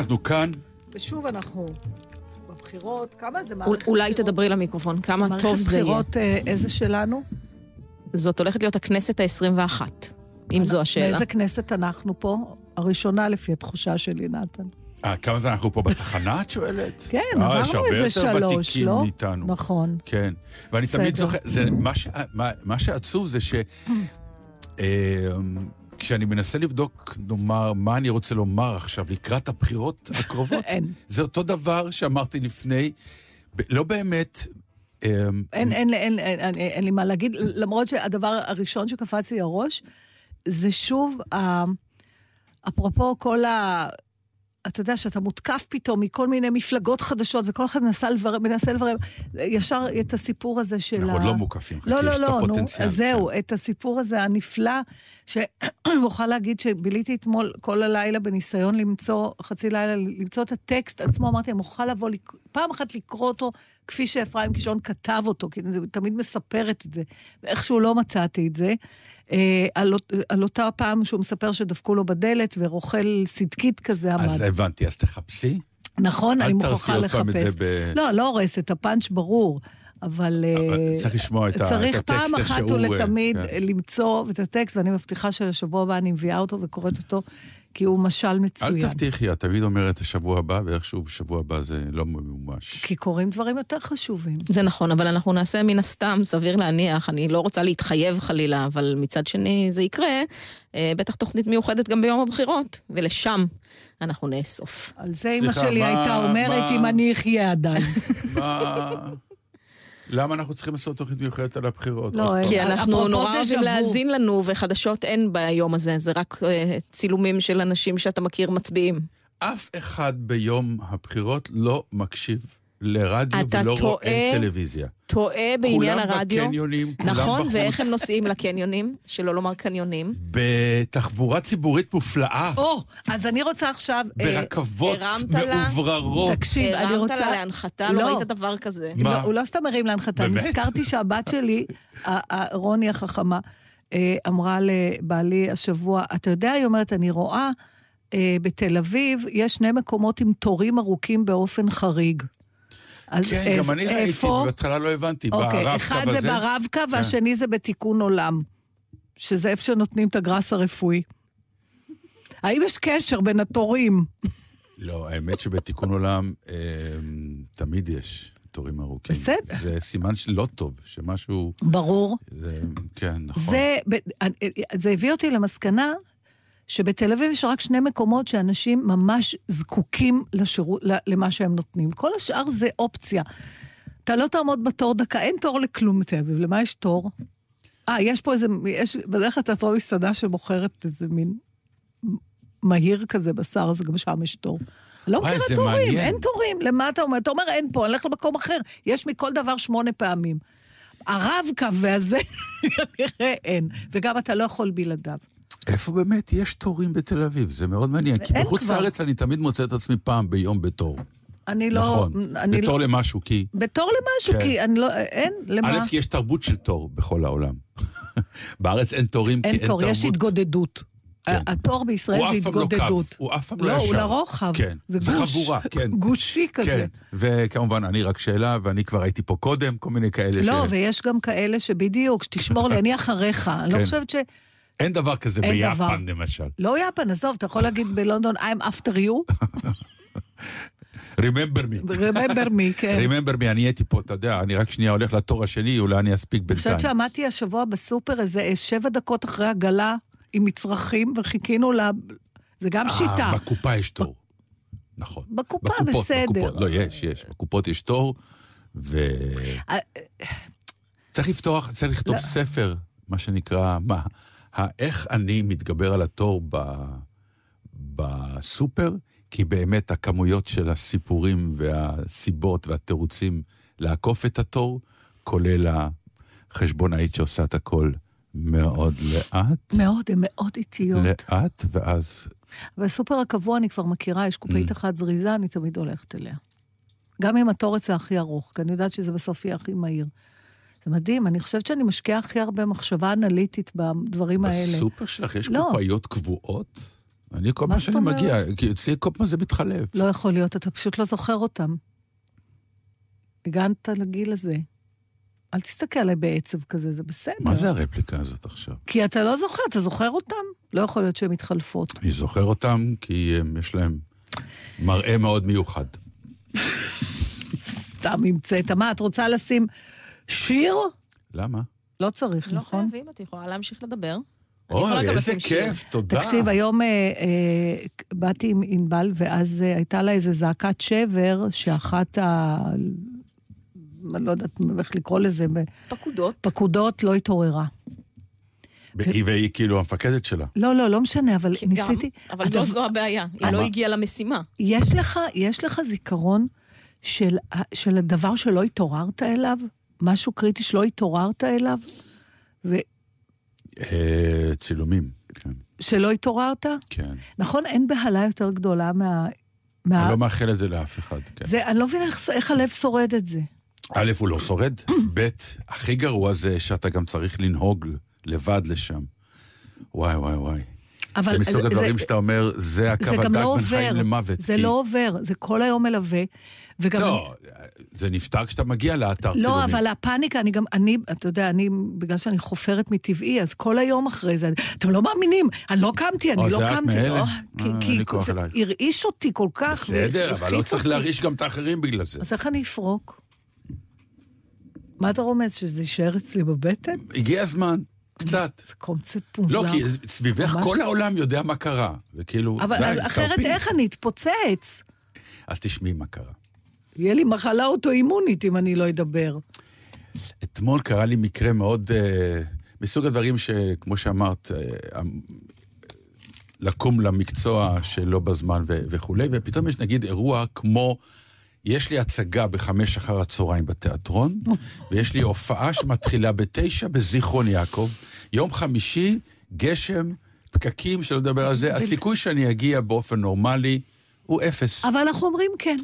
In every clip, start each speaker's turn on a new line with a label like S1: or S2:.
S1: אנחנו כאן.
S2: ושוב אנחנו בבחירות, כמה זה מערכת?
S3: אולי תדברי למיקרופון, כמה טוב זה יהיה.
S2: מערכת בחירות, אה, איזה שלנו?
S3: זאת הולכת להיות הכנסת ה-21, אם זו השאלה.
S2: מאיזה כנסת אנחנו פה? הראשונה לפי התחושה שלי, נתן.
S1: אה, כמה זמן אנחנו פה בתחנה, את שואלת?
S2: כן,
S1: אה, יש
S2: עברנו
S1: הרבה
S2: איזה
S1: יותר
S2: שלוש,
S1: ותיקים
S2: לא?
S1: מאיתנו.
S2: נכון.
S1: כן. ואני תמיד. זוכר, זה, מה, ש, מה, מה שעצוב זה ש... כשאני מנסה לבדוק, נאמר, מה אני רוצה לומר עכשיו לקראת הבחירות הקרובות. זה אותו דבר שאמרתי לפני, לא באמת... אה,
S2: אין, אין, אין, אין, אין, אין לי מה להגיד, למרות שהדבר הראשון שקפץ לי הראש, זה שוב, אפרופו כל ה... אתה יודע שאתה מותקף פתאום מכל מיני מפלגות חדשות, וכל אחד מנסה לברר, מנסה לברר, ישר את הסיפור הזה של
S1: אנחנו
S2: ה...
S1: עוד לא מוקפים, חכי,
S2: לא,
S1: יש
S2: לא,
S1: את
S2: לא, נו,
S1: הפוטנציאל.
S2: אז זהו,
S1: כן.
S2: את הסיפור הזה הנפלא, שאני מוכרחה להגיד שביליתי אתמול כל הלילה בניסיון למצוא, חצי לילה, למצוא את הטקסט עצמו, אמרתי, אני מוכרחה לבוא, לק- פעם אחת לקרוא אותו כפי שאפרים קישון כתב אותו, כי אני תמיד מספרת את זה, ואיכשהו לא מצאתי את זה. אה, על, אות- על אותה פעם שהוא מספר שדפקו לו בדלת, ורוכל סדקית כזה עמד.
S1: אז הבנתי, אז תחפשי.
S2: נכון, אני
S1: אל תרסי
S2: מוכרחה
S1: עוד פעם את
S2: לחפש.
S1: זה ב...
S2: לא, לא הורסת, הפאנץ' ברור, אבל...
S1: אבל
S2: אה,
S1: צריך לשמוע את ה- את
S2: צריך
S1: הטקסט
S2: פעם
S1: איך
S2: אחת
S1: שהוא, אה,
S2: ולתמיד
S1: כן.
S2: למצוא את הטקסט, ואני מבטיחה שלשבוע הבא אני מביאה אותו וקוראת אותו, כי הוא משל
S1: אל
S2: מצוין.
S1: תבטיחי, את תמיד אומרת השבוע הבא, ואיכשהו בשבוע הבא זה לא ממומש.
S2: כי קורים דברים יותר חשובים.
S3: זה נכון, אבל אנחנו נעשה מן הסתם, סביר להניח, אני לא רוצה להתחייב חלילה, אבל מצד שני זה יקרה, אה, בטח תוכנית מיוחדת גם ביום הבחירות, ולשם אנחנו נאסוף.
S2: על זה אמא שלי
S1: מה-
S2: הייתה אומרת,
S1: מה-
S2: אם אני אחיה עד אז.
S1: מה... למה אנחנו צריכים לעשות תוכנית מיוחדת על הבחירות?
S2: לא,
S1: פעם?
S3: כי אנחנו נורא אוהבים. להאזין לנו, וחדשות אין ביום הזה, זה רק אה, צילומים של אנשים שאתה מכיר מצביעים.
S1: אף אחד ביום הבחירות לא מקשיב לרדיו
S3: אתה
S1: ולא רואה
S3: טועה
S1: טלוויזיה.
S3: טועה בעניין
S1: כולם
S3: הרדיו.
S1: בקניונים, כולם
S3: נכון,
S1: בחוץ.
S3: ואיך הם נוסעים לקניונים? שלא לומר קניונים.
S1: בתחבורה ציבורית מופלאה,
S2: או, אז אני רוצה עכשיו... אה,
S1: ברכבות
S3: הרמת לה?
S1: מאובררות.
S2: תקשיב, אני
S3: הרמת
S2: רוצה...
S3: לה להנחתה?
S2: לא.
S3: לא ראית דבר כזה.
S1: מה?
S2: לא, הוא לא סתם הרים להנחתה,
S1: באמת?
S2: נזכרתי שהבת שלי, רוני החכמה, אה, אמרה לבעלי השבוע, אתה יודע, היא אומרת, אני רואה אה, בתל אביב, יש שני מקומות עם תורים ארוכים באופן חריג. אז
S1: כן,
S2: אז
S1: גם אני ראיתי,
S2: איפה?
S1: בהתחלה לא הבנתי,
S2: אוקיי,
S1: ברב-קו
S2: אחד
S1: הזה.
S2: זה ברב-קו
S1: כן.
S2: והשני זה בתיקון עולם, שזה איפה שנותנים את הגראס הרפואי. האם יש קשר בין התורים?
S1: לא, האמת שבתיקון עולם אה, תמיד יש תורים ארוכים.
S2: בסדר.
S1: זה סימן שלא טוב, שמשהו...
S2: ברור.
S1: זה, כן, נכון.
S2: זה, ב- זה הביא אותי למסקנה שבתל אביב יש רק שני מקומות שאנשים ממש זקוקים לשירות, למה שהם נותנים. כל השאר זה אופציה. אתה לא תעמוד בתור דקה, אין תור לכלום בתל אביב. למה יש תור? אה, יש פה איזה, יש, בדרך כלל תיאטרון מסעדה שמוכרת איזה מין מהיר כזה בשר, אז גם שם יש תור. לא מכירה תורים,
S1: מעניין.
S2: אין תורים. למה אתה אומר? אתה אומר, אין פה, אני הולך למקום אחר. יש מכל דבר שמונה פעמים. הרב-קו והזה, כנראה אין. וגם אתה לא יכול בלעדיו.
S1: איפה באמת יש תורים בתל אביב? זה מאוד מעניין, כי
S2: אין
S1: בחוץ
S2: כבר.
S1: לארץ אני תמיד מוצא את עצמי פעם ביום בתור.
S2: אני לא...
S1: נכון,
S2: אני
S1: בתור
S2: לא...
S1: למשהו, כי...
S2: בתור למשהו,
S1: כן.
S2: כי אני לא... אין, למה?
S1: א', כי יש תרבות של תור בכל העולם. בארץ אין תורים, כי אין
S2: אין
S1: תרבות.
S2: תור, יש התגודדות.
S1: כן.
S2: התור בישראל
S1: הוא
S2: זה
S1: אף פעם לא קו,
S2: התגודדות.
S1: הוא אף פעם לא
S2: לא,
S1: ישר.
S2: הוא לרוחב.
S1: כן,
S2: זה
S1: זה
S2: גוש.
S1: חבורה, כן.
S2: גושי כזה.
S1: כן, וכמובן, אני רק שאלה, ואני כבר הייתי פה קודם, כל מיני כאלה
S2: לא,
S1: ש...
S2: ויש גם כאלה שבדיוק, שתשמור לי, אני אחריך. אני לא
S1: כן.
S2: חושבת ש...
S1: אין דבר כזה
S2: אין
S1: ביפן,
S2: דבר.
S1: למשל.
S2: לא יפן, עזוב, אתה יכול להגיד בלונדון, I'm after you,
S1: Remember me.
S2: remember me, כן.
S1: Remember me, אני הייתי פה, אתה יודע, אני רק שנייה הולך לתור השני, אולי אני אספיק
S2: אני
S1: בינתיים.
S2: חושבת שעמדתי השבוע בסופר איזה שבע דקות אחרי עגלה עם מצרכים, וחיכינו לה... זה גם שיטה.
S1: אה, בקופה יש תור. נכון.
S2: בקופה
S1: בקופות,
S2: בסדר.
S1: בקופות. לא, יש, יש. בקופות יש תור, ו...
S2: אה,
S1: צריך לפתוח, צריך לכתוב
S2: לא.
S1: ספר, מה שנקרא, מה, ה- איך אני מתגבר על התור ב, בסופר, כי באמת הכמויות של הסיפורים והסיבות והתירוצים לעקוף את התור, כולל החשבונאית שעושה את הכל מאוד לאט,
S2: מאוד, הן מאוד איטיות.
S1: לאט, ואז...
S2: והסופר הקבוע אני כבר מכירה, יש קופאית
S1: Mm.
S2: אחת זריזה, אני תמיד הולכת אליה. גם אם התור אצלה הכי ארוך, כי אני יודעת שזה בסוף יהיה הכי מהיר. זה מדהים, אני חושבת שאני משקיעה הכי הרבה מחשבה אנליטית בדברים האלה.
S1: בסופר שלך יש
S2: לא.
S1: קופאיות קבועות? אני כל פעם שאני
S2: אומרת?
S1: מגיע, כי אצלי כל פעם זה מתחלף.
S2: לא יכול להיות, אתה פשוט לא זוכר אותם. הגעת לגיל הזה. אל תסתכל עליי בעצב כזה, זה בסדר.
S1: מה זה הרפליקה הזאת עכשיו?
S2: כי אתה לא זוכר, אתה זוכר אותם? לא יכול להיות שהן מתחלפות.
S1: אני זוכר אותם כי הם, יש להם מראה מאוד מיוחד.
S2: סתם המצאת. מה, את רוצה לשים שיר?
S1: למה?
S2: לא צריך,
S3: לא
S2: נכון?
S3: חייבים, את יכולה להמשיך לדבר.
S1: אוי,
S3: גם
S1: איזה
S3: לשים שיר.
S1: כיף, תודה.
S2: תקשיב, היום אה, אה, באתי עם ענבל, ואז אה, הייתה לה איזה זעקת שבר, שאחת ה... אני לא יודעת איך לקרוא לזה,
S3: פקודות.
S2: פקודות לא התעוררה.
S1: והיא והיא כאילו המפקדת שלה.
S2: לא, לא, לא משנה, אבל
S3: גם,
S2: ניסיתי...
S3: אבל
S2: הדבר-
S3: לא זו הבעיה, היא? לא הגיעה למשימה.
S2: יש לך, יש לך זיכרון של, של הדבר שלא התעוררת אליו? משהו קריטי שלא התעוררת אליו?
S1: אה, צילומים, כן,
S2: ושלא התעוררת?
S1: כן.
S2: נכון, אין בהלה יותר גדולה מה... מה...
S1: אני לא מאחל את זה לאף אחד, כן.
S2: זה, אני לא מבינה איך, איך הלב שורד את זה.
S1: א', הוא לא שורד, ב', הכי גרוע זה שאתה גם צריך לנהוג לבד לשם. וואי, וואי, וואי.
S2: אבל
S1: זה מסוג הדברים שאתה אומר, זה הקו
S2: זה
S1: הדק
S2: לא
S1: בין חיים. למוות.
S2: זה
S1: כי-
S2: לא עובר, זה כל היום מלווה. וגם...
S1: לא, זה נפתר כשאתה מגיע לאתר צילומים.
S2: לא, אבל הפאניקה, אני גם, אני, אתה יודע, אני, בגלל שאני חופרת מטבעי, אז כל היום אחרי זה, אתם לא מאמינים, אני לא קמתי, אני לא קמתי. או,
S1: אה,
S2: כי-
S1: אין
S2: כי
S1: לי כוח
S2: זה. הרעיש אותי כל כך.
S1: בסדר, אבל לא צריך. להרעיש גם את האחרים בגלל זה.
S2: אז איך אני אפרוק? מה אתה רומז, שזה יישאר אצלי בבטן?
S1: הגיע הזמן, קצת.
S2: זה קונספט מוזר.
S1: לא, כי סביבך
S2: ממש.
S1: כל העולם יודע מה קרה, וכאילו,
S2: אבל
S1: די,
S2: אז אחרת
S1: תרפי.
S2: איך אני אתפוצץ?
S1: אז תשמעי מה קרה.
S2: יהיה לי מחלה אוטואימונית אם אני לא אדבר.
S1: אתמול קרה לי מקרה מאוד, אה, מסוג הדברים שכמו שאמרת, אה, לקום למקצוע שלא בזמן ו- וכולי, ופתאום יש נגיד אירוע כמו, יש לי הצגה בחמש אחר הצהריים בתיאטרון, ויש לי הופעה שמתחילה בתשע בזיכרון יעקב, יום חמישי, גשם, פקקים, שלא לדבר על זה, הסיכוי שאני אגיע באופן נורמלי הוא אפס.
S2: אבל אנחנו אומרים כן.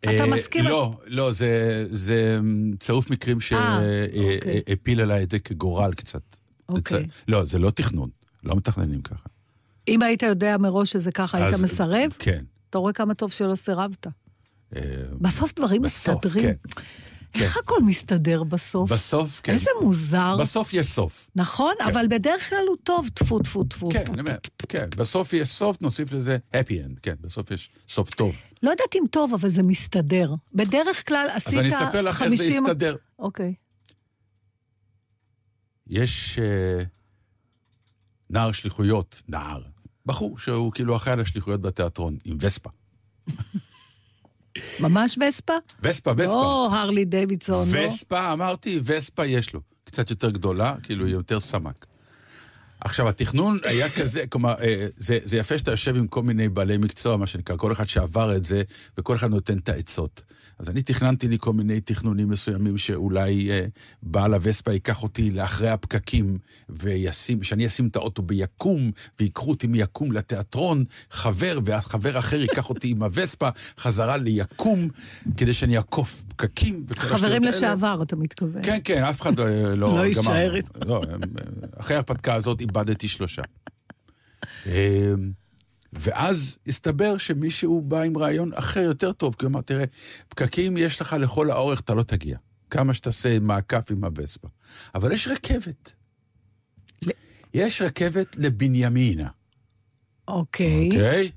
S2: אתה
S1: אה,
S2: מסכים?
S1: לא, לא, זה, זה צירוף מקרים
S2: אה, אוקיי.
S1: שהפיל עליי את זה כגורל קצת.
S2: אוקיי.
S1: לא, זה לא תכנון, לא מתכננים ככה.
S2: אם היית יודע מראש שזה ככה, היית מסרב?
S1: כן.
S2: אתה רואה כמה טוב שלא סירבת.
S1: אה,
S2: בסוף דברים
S1: בסוף,
S2: מסתדרים.
S1: כן.
S2: איך. הכל מסתדר בסוף?
S1: בסוף, כן.
S2: איזה מוזר.
S1: בסוף יש סוף.
S2: נכון?
S1: כן.
S2: אבל בדרך כלל הוא טוב, טפו טפו טפו.
S1: כן, אני אומר, כן, בסוף יש סוף, נוסיף לזה happy end, כן, בסוף יש סוף טוב.
S2: לא יודעת אם טוב, אבל זה מסתדר. בדרך כלל עשית
S1: אז אני אספר לך איך זה
S2: 50...
S1: יסתדר.
S2: אוקיי.
S1: יש אה, נער שליחויות, נער, בחור שהוא כאילו אחראי על השליחויות בתיאטרון, עם וספה.
S2: ממש וספה?
S1: וספה, וספה.
S2: לא הרלי דיווידסון, לא?
S1: וספה, אמרתי, וספה יש לו. קצת יותר גדולה, כאילו יותר סמק. עכשיו, התכנון היה כזה, כלומר, אה, זה, זה יפה שאתה יושב עם כל מיני בעלי מקצוע, מה שנקרא, כל אחד שעבר את זה, וכל אחד נותן את העצות. אז אני תכננתי לי כל מיני תכנונים מסוימים, שאולי אה, בעל הווספה ייקח אותי לאחרי הפקקים, וישים, שאני אשים את האוטו ביקום, ויקחו אותי מיקום לתיאטרון, חבר, והחבר אחר ייקח אותי עם הווספה חזרה ליקום, כדי שאני אעקוף פקקים.
S2: חברים. לשעבר, אתה מתכוון.
S1: כן, כן, אף אחד אה, לא
S2: לא
S1: גמר.
S2: יישאר.
S1: לא, הם, אה, אחרי ההרפתקה הזאת איבדתי שלושה. אה, ואז הסתבר שמישהו בא עם רעיון אחר יותר טוב, כי הוא אמר, תראה, פקקים יש לך לכל האורך, אתה לא תגיע. כמה שתעשה מעקף עם הווספה. אבל יש רכבת. יש רכבת לבנימינה,
S2: אוקיי.
S1: אוקיי?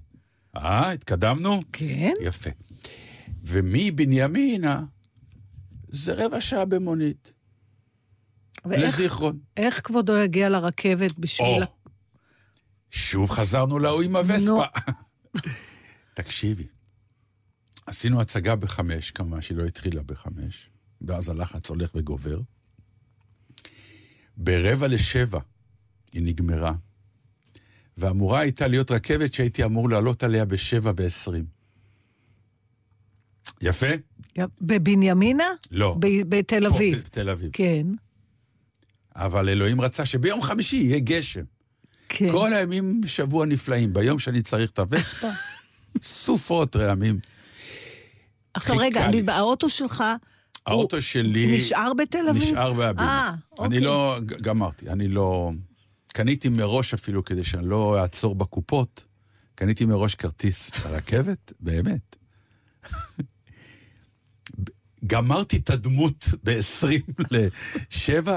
S1: אה, התקדמנו?
S2: כן.
S1: יפה. ומבנימינה זה רבע שעה במונית, לזיכרון.
S2: איך כבודו יגיע לרכבת בשביל...
S1: שוב חזרנו להוא עם הווספה. תקשיבי, עשינו הצגה בחמש, כמובן שהיא לא התחילה בחמש, ואז הלחץ הולך וגובר. ברבע לשבע היא נגמרה, ואמורה הייתה להיות רכבת שהייתי אמור לעלות עליה בשבע ועשרים. יפה?
S2: בבנימינה?
S1: לא.
S2: בתל אביב.
S1: בתל אביב.
S2: כן,
S1: אבל אלוהים רצה שביום חמישי יהיה גשם.
S2: כן.
S1: כל הימים שבוע נפלאים. ביום שאני צריך את הווספה, סופות רעמים.
S2: עכשיו רגע,
S1: לי.
S2: האוטו שלך,
S1: האוטו שלי...
S2: נשאר בתל אביב?
S1: נשאר באביב.
S2: אה,
S1: אני
S2: אוקיי.
S1: לא... גמרתי, אני לא... קניתי מראש אפילו כדי שאני לא אעצור בקופות. קניתי מראש כרטיס לרכבת, באמת. גמרתי את הדמות ב-20 ל-7,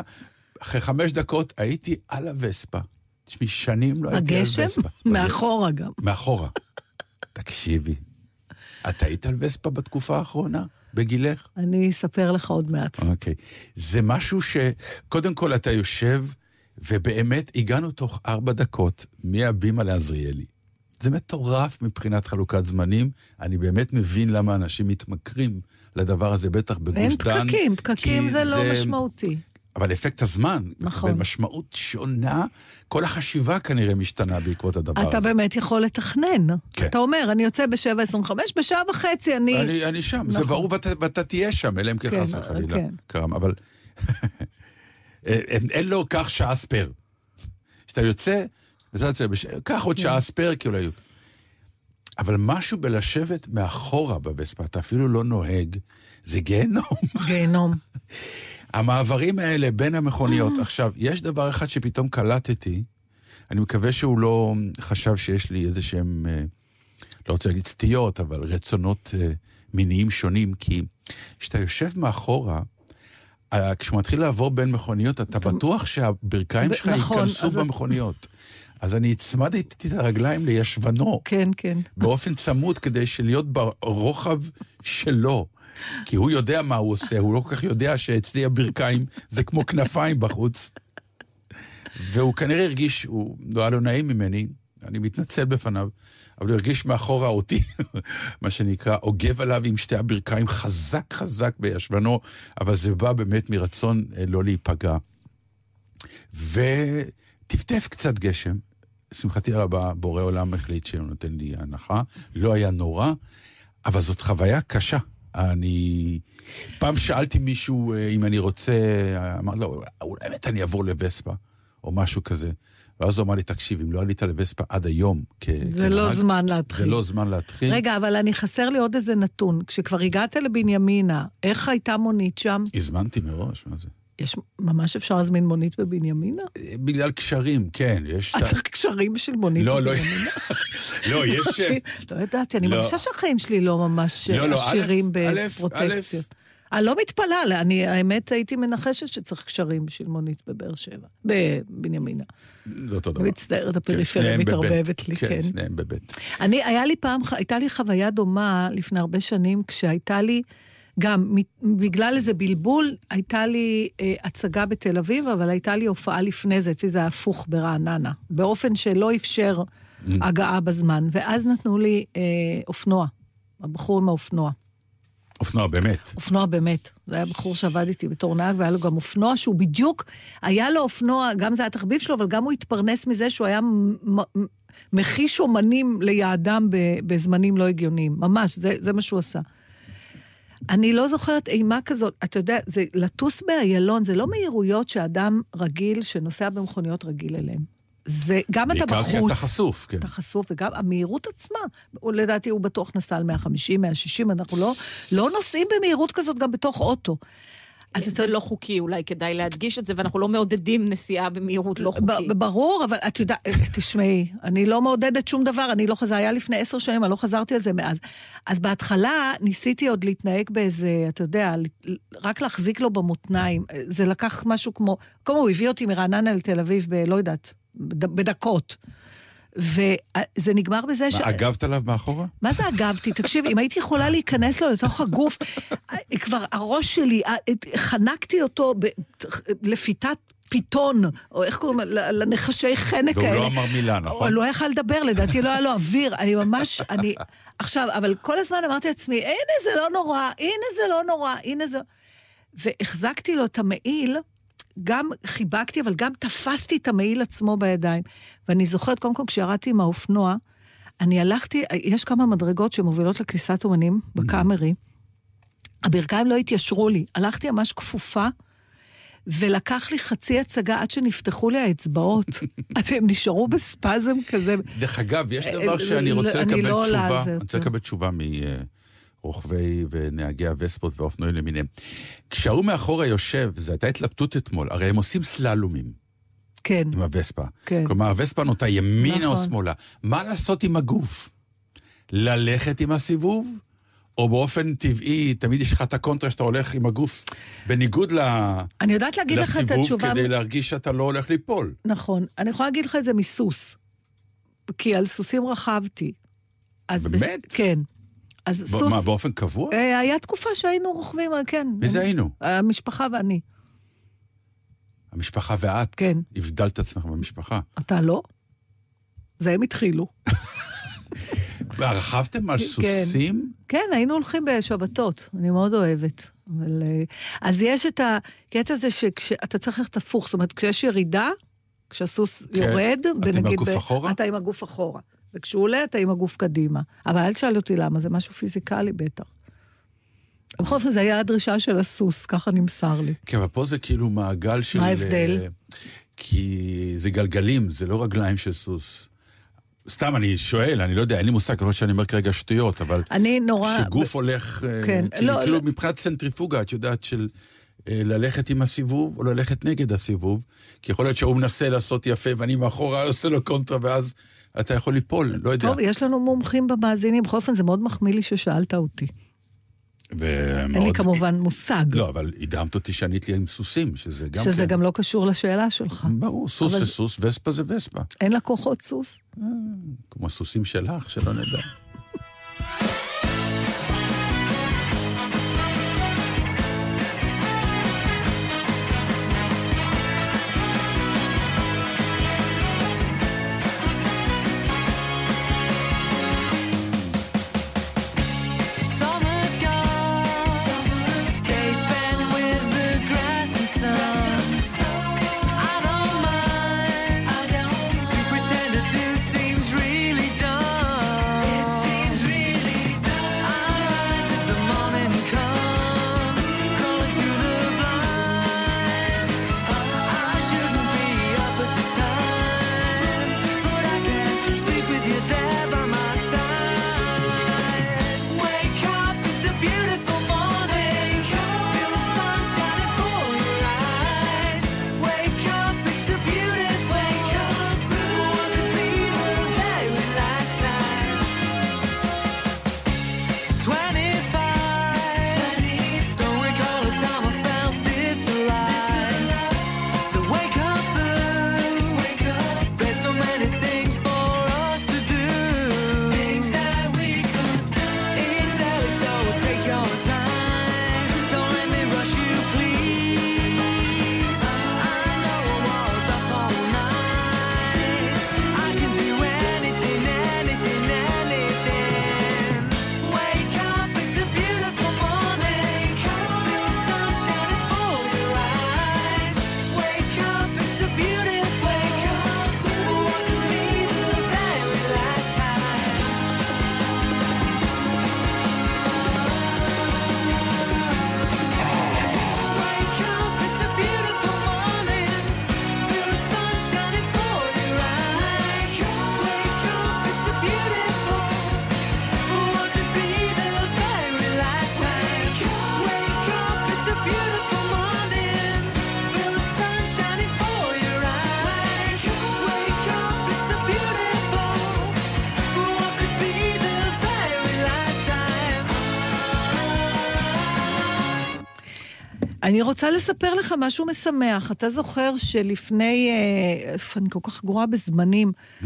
S1: אחרי חמש דקות הייתי על הווספה. תשמעי, שנים לא הייתי על? וספה.
S2: מאחורה גם.
S1: מאחורה. תקשיבי, את היית על וספה בתקופה האחרונה, בגילך?
S2: אני אספר לך עוד מעט.
S1: אוקיי. זה משהו ש... קודם כל, אתה יושב, ובאמת הגענו תוך ארבע דקות מהבימה לעזריאלי. זה מטורף מבחינת חלוקת זמנים. אני באמת מבין למה אנשים מתמכרים לדבר הזה, בטח בגוש
S2: אין
S1: דן.
S2: פקקים, פקקים
S1: כי
S2: זה לא משמעותי.
S1: אבל אפקט הזמן,
S2: נכון.
S1: מקבל משמעות שונה, כל החשיבה כנראה משתנה בעקבות הדבר
S2: אתה
S1: הזה.
S2: באמת יכול לתכנן.
S1: כן.
S2: אתה אומר, אני יוצא ב-7.25, בשעה וחצי אני...
S1: אני, אני שם, זה
S2: נכון.
S1: ברור, ואתה, ואתה תהיה שם, אלא אם כן
S2: כן,
S1: חס וחלילה
S2: כן.
S1: קרם, אבל אין, אין לו קח שעה spare. כשאתה יוצא, אתה יוצא, בש... קח עוד
S2: כן.
S1: שעה spare, כי אולי... אבל משהו בלשבת מאחורה בווספה, אתה אפילו לא נוהג, זה גיהנום.
S2: גיהנום.
S1: המעברים האלה בין המכוניות. עכשיו, יש דבר אחד שפתאום קלטתי, אני מקווה שהוא לא חשב שיש לי איזה שהם, אה, לא רוצה להגיד סטיות, אבל רצונות אה, מיניים שונים, כי כשאתה יושב מאחורה, אה, כשהוא מתחיל לעבור בין מכוניות, אתה בטוח שהברכיים שלך
S2: נכון,
S1: ייכנסו במכוניות. אז אני הצמדתי את הרגליים לישבנו.
S2: כן, כן.
S1: באופן צמוד כדי שלהיות ברוחב שלו. כי הוא יודע מה הוא עושה, הוא לא כל כך יודע שאצלי הברכיים זה כמו כנפיים בחוץ. והוא כנראה הרגיש, הוא לא היה לו נעים ממני, אני מתנצל בפניו, אבל הוא הרגיש מאחורה אותי, מה שנקרא, אוגב עליו עם שתי הברכיים חזק חזק בישבנו, אבל זה בא באמת מרצון אה, לא להיפגע. וטפטף קצת גשם. לשמחתי הרבה, בורא עולם החליט שהוא נותן לי הנחה. לא היה נורא, אבל זאת חוויה קשה. אני... פעם שאלתי מישהו אה, אם אני רוצה, אמר לו, אולי באמת אני אעבור לווספה, או משהו כזה. ואז הוא אמר לי, תקשיב, אם לא עלית לווספה עד היום כ-
S2: זה לא
S1: כנהג,
S2: זמן להתחיל.
S1: זה לא זמן להתחיל.
S2: רגע, אבל אני חסר לי עוד איזה נתון. כשכבר הגעת לבנימינה, איך הייתה מונית שם?
S1: הזמנתי מראש, מה זה?
S2: יש, ממש אפשר להזמין מונית בבנימינה?
S1: אה, בגלל קשרים, כן, יש...
S2: אתה צריך קשרים של מונית
S1: לא, לא,
S2: בבנימינה?
S1: לא, יש...
S2: לא ידעתי, אני
S1: לא.
S2: מרגישה שהחיים שלי לא ממש
S1: לא, לא,
S2: עשירים בפרוטקציות. אני לא מתפלאה, לא, אני האמת הייתי מנחשת שצריך קשרים בשביל מונית בבאר שבע, בבנימינה.
S1: זה אותו דבר.
S2: מצטערת,
S1: כן,
S2: הפריפריה
S1: בבית.
S2: מתערבבת לי, כן.
S1: כן, שניהם בבית.
S2: אני, היה לי פעם, הייתה לי חוויה דומה לפני הרבה שנים, כשהייתה לי, גם בגלל איזה בלבול, הייתה לי אה, הצגה בתל אביב, אבל הייתה לי הופעה לפני זה, אצלי זה היה הפוך ברעננה, באופן שלא אפשר
S1: Mm.
S2: הגעה בזמן, ואז נתנו לי אה, אופנוע, הבחור עם האופנוע.
S1: אופנוע, באמת.
S2: אופנוע באמת. זה היה בחור שעבד איתי בתור נהג, והיה לו גם אופנוע שהוא בדיוק, היה לו אופנוע, גם זה היה תחביב שלו, אבל גם הוא התפרנס מזה שהוא היה מ- מ- מחיש אומנים ליעדם בזמנים לא הגיוניים. ממש, זה, זה מה שהוא עשה. אני לא זוכרת אימה כזאת, אתה יודע, זה לטוס באיילון, זה לא מהירויות שאדם רגיל, שנוסע במכוניות רגיל אליהן. זה, גם אתה
S1: בעיקר
S2: בחוץ.
S1: כי אתה חשוף, כן.
S2: אתה חשוף, וגם המהירות עצמה, הוא, לדעתי הוא בטוח נסע על 150, 160, אנחנו לא, לא נוסעים במהירות כזאת גם בתוך אוטו. אז
S3: זה לא חוקי, אולי כדאי להדגיש את זה, ואנחנו לא מעודדים נסיעה במהירות לא חוקית.
S2: ברור, אבל את יודעת, תשמעי, אני לא מעודדת שום דבר, אני לא חזר, זה היה לפני עשר שנים, אני לא חזרתי על זה מאז. אז בהתחלה ניסיתי עוד להתנהג באיזה, אתה יודע, רק להחזיק לו במותניים. זה לקח משהו כמו, כמו הוא הביא אותי מרעננה לתל אביב ב... לא יודעת, בד- בדקות. וזה נגמר בזה ש...
S1: מה, אגבת עליו מאחורה?
S2: מה זה אגבתי? תקשיב, אם הייתי יכולה להיכנס לו לתוך הגוף, כבר הראש שלי, חנקתי אותו לפיתת פיתון, או איך קוראים, לנחשי חנק
S1: והוא
S2: האלה.
S1: לא אמר מילה,
S2: הוא
S1: נכון?
S2: לא יכל לדבר, לדעתי לא היה לו אוויר. אני ממש, אני... עכשיו, אבל כל הזמן אמרתי לעצמי, הנה זה לא נורא, הנה זה לא נורא, הנה זה... והחזקתי לו את המעיל, גם חיבקתי, אבל גם תפסתי את המעיל עצמו בידיים. ואני זוכרת, קודם כל, כשירדתי עם האופנוע, אני הלכתי, יש כמה מדרגות שמובילות לכניסת אומנים בקאמרי. הברכיים לא התיישרו לי, הלכתי ממש כפופה, ולקח לי חצי הצגה עד שנפתחו לי האצבעות. הם נשארו בספזם כזה.
S1: דרך אגב, יש
S2: אה,
S1: דבר שאני
S2: לא,
S1: רוצה
S2: אני
S1: לקבל
S2: לא
S1: תשובה, אני רוצה. לקבל תשובה מרוכבי ונהגי הווספות והאופנועים למיניהם. כשההוא מאחורה יושב, זו הייתה התלבטות אתמול, הרי הם עושים סללומים
S2: כן,
S1: עם הווספה.
S2: כן.
S1: כלומר, הווספה נוטה ימינה או
S2: נכון.
S1: שמאלה. מה לעשות עם הגוף? ללכת עם הסיבוב? או באופן טבעי, תמיד יש לך את הקונטרה שאתה הולך עם הגוף בניגוד ל...
S2: אני יודעת להגיד לך את התשובה...
S1: כדי להרגיש שאתה לא הולך ליפול.
S2: נכון. אני יכולה להגיד לך את זה מסוס. כי על סוסים רכבתי. אז בס-
S1: באמת?
S2: כן. אז
S1: ב-
S2: סוס...
S1: מה, באופן קבוע?
S2: אה, היה תקופה שהיינו רוכבים, אה, כן.
S1: מי זה היינו?
S2: המשפחה ואני.
S1: המשפחה ואת?
S2: כן.
S1: הבדלת עצמך במשפחה.
S2: אתה לא? זה הם התחילו.
S1: רכבתם על
S2: כן.
S1: סוסים?
S2: כן, היינו הולכים בשבתות, אני מאוד אוהבת. אבל, אה, אז יש את הקטע הזה שאתה צריך ללכת הפוך, זאת אומרת, כשיש ירידה, כשהסוס
S1: כן.
S2: יורד,
S1: את עם הגוף אחורה?
S2: אתה עם הגוף אחורה. וכשהוא עולה, אתה עם הגוף קדימה. אבל אל תשאל אותי למה, זה משהו פיזיקלי בטח. בכל אופן, זו הייתה הדרישה של הסוס, ככה נמסר לי.
S1: כן, אבל פה זה כאילו מעגל של...
S2: מה ההבדל?
S1: אה, כי זה גלגלים, זה לא רגליים של סוס. סתם, אני שואל, אני לא יודע, אין לי מושג, יכול להיות שאני אומר כרגע שטויות, אבל
S2: אני נורא...
S1: כשגוף הולך... אה,
S2: כן,
S1: כאילו,
S2: לא,
S1: כאילו
S2: לא.
S1: מבחינת צנטריפוגה, את יודעת, של אה, ללכת עם הסיבוב או ללכת נגד הסיבוב, כי יכול להיות שהוא מנסה לעשות יפה ואני מאחורה עושה לו קונטרה, ואז אתה יכול ליפול, לא יודע.
S2: טוב, יש לנו מומחים במאזינים, בכל אופן, זה מאוד מחמיא לי ששאלת אותי. אין לי
S1: ומאוד-
S2: כמובן מושג.
S1: לא, אבל הדהמת אותי שענית לי עם סוסים, שזה גם
S2: שזה
S1: כן.
S2: גם לא קשור לשאלה שלך.
S1: ברור, סוס
S2: אבל
S1: זה סוס, וספה זה וספה.
S2: אין לה כוחות סוס?
S1: כמו הסוסים שלך, שלא נדע.
S2: אני רוצה לספר לך משהו משמח. אתה זוכר שלפני, אה, אני כל כך גרועה בזמנים,
S1: Mm.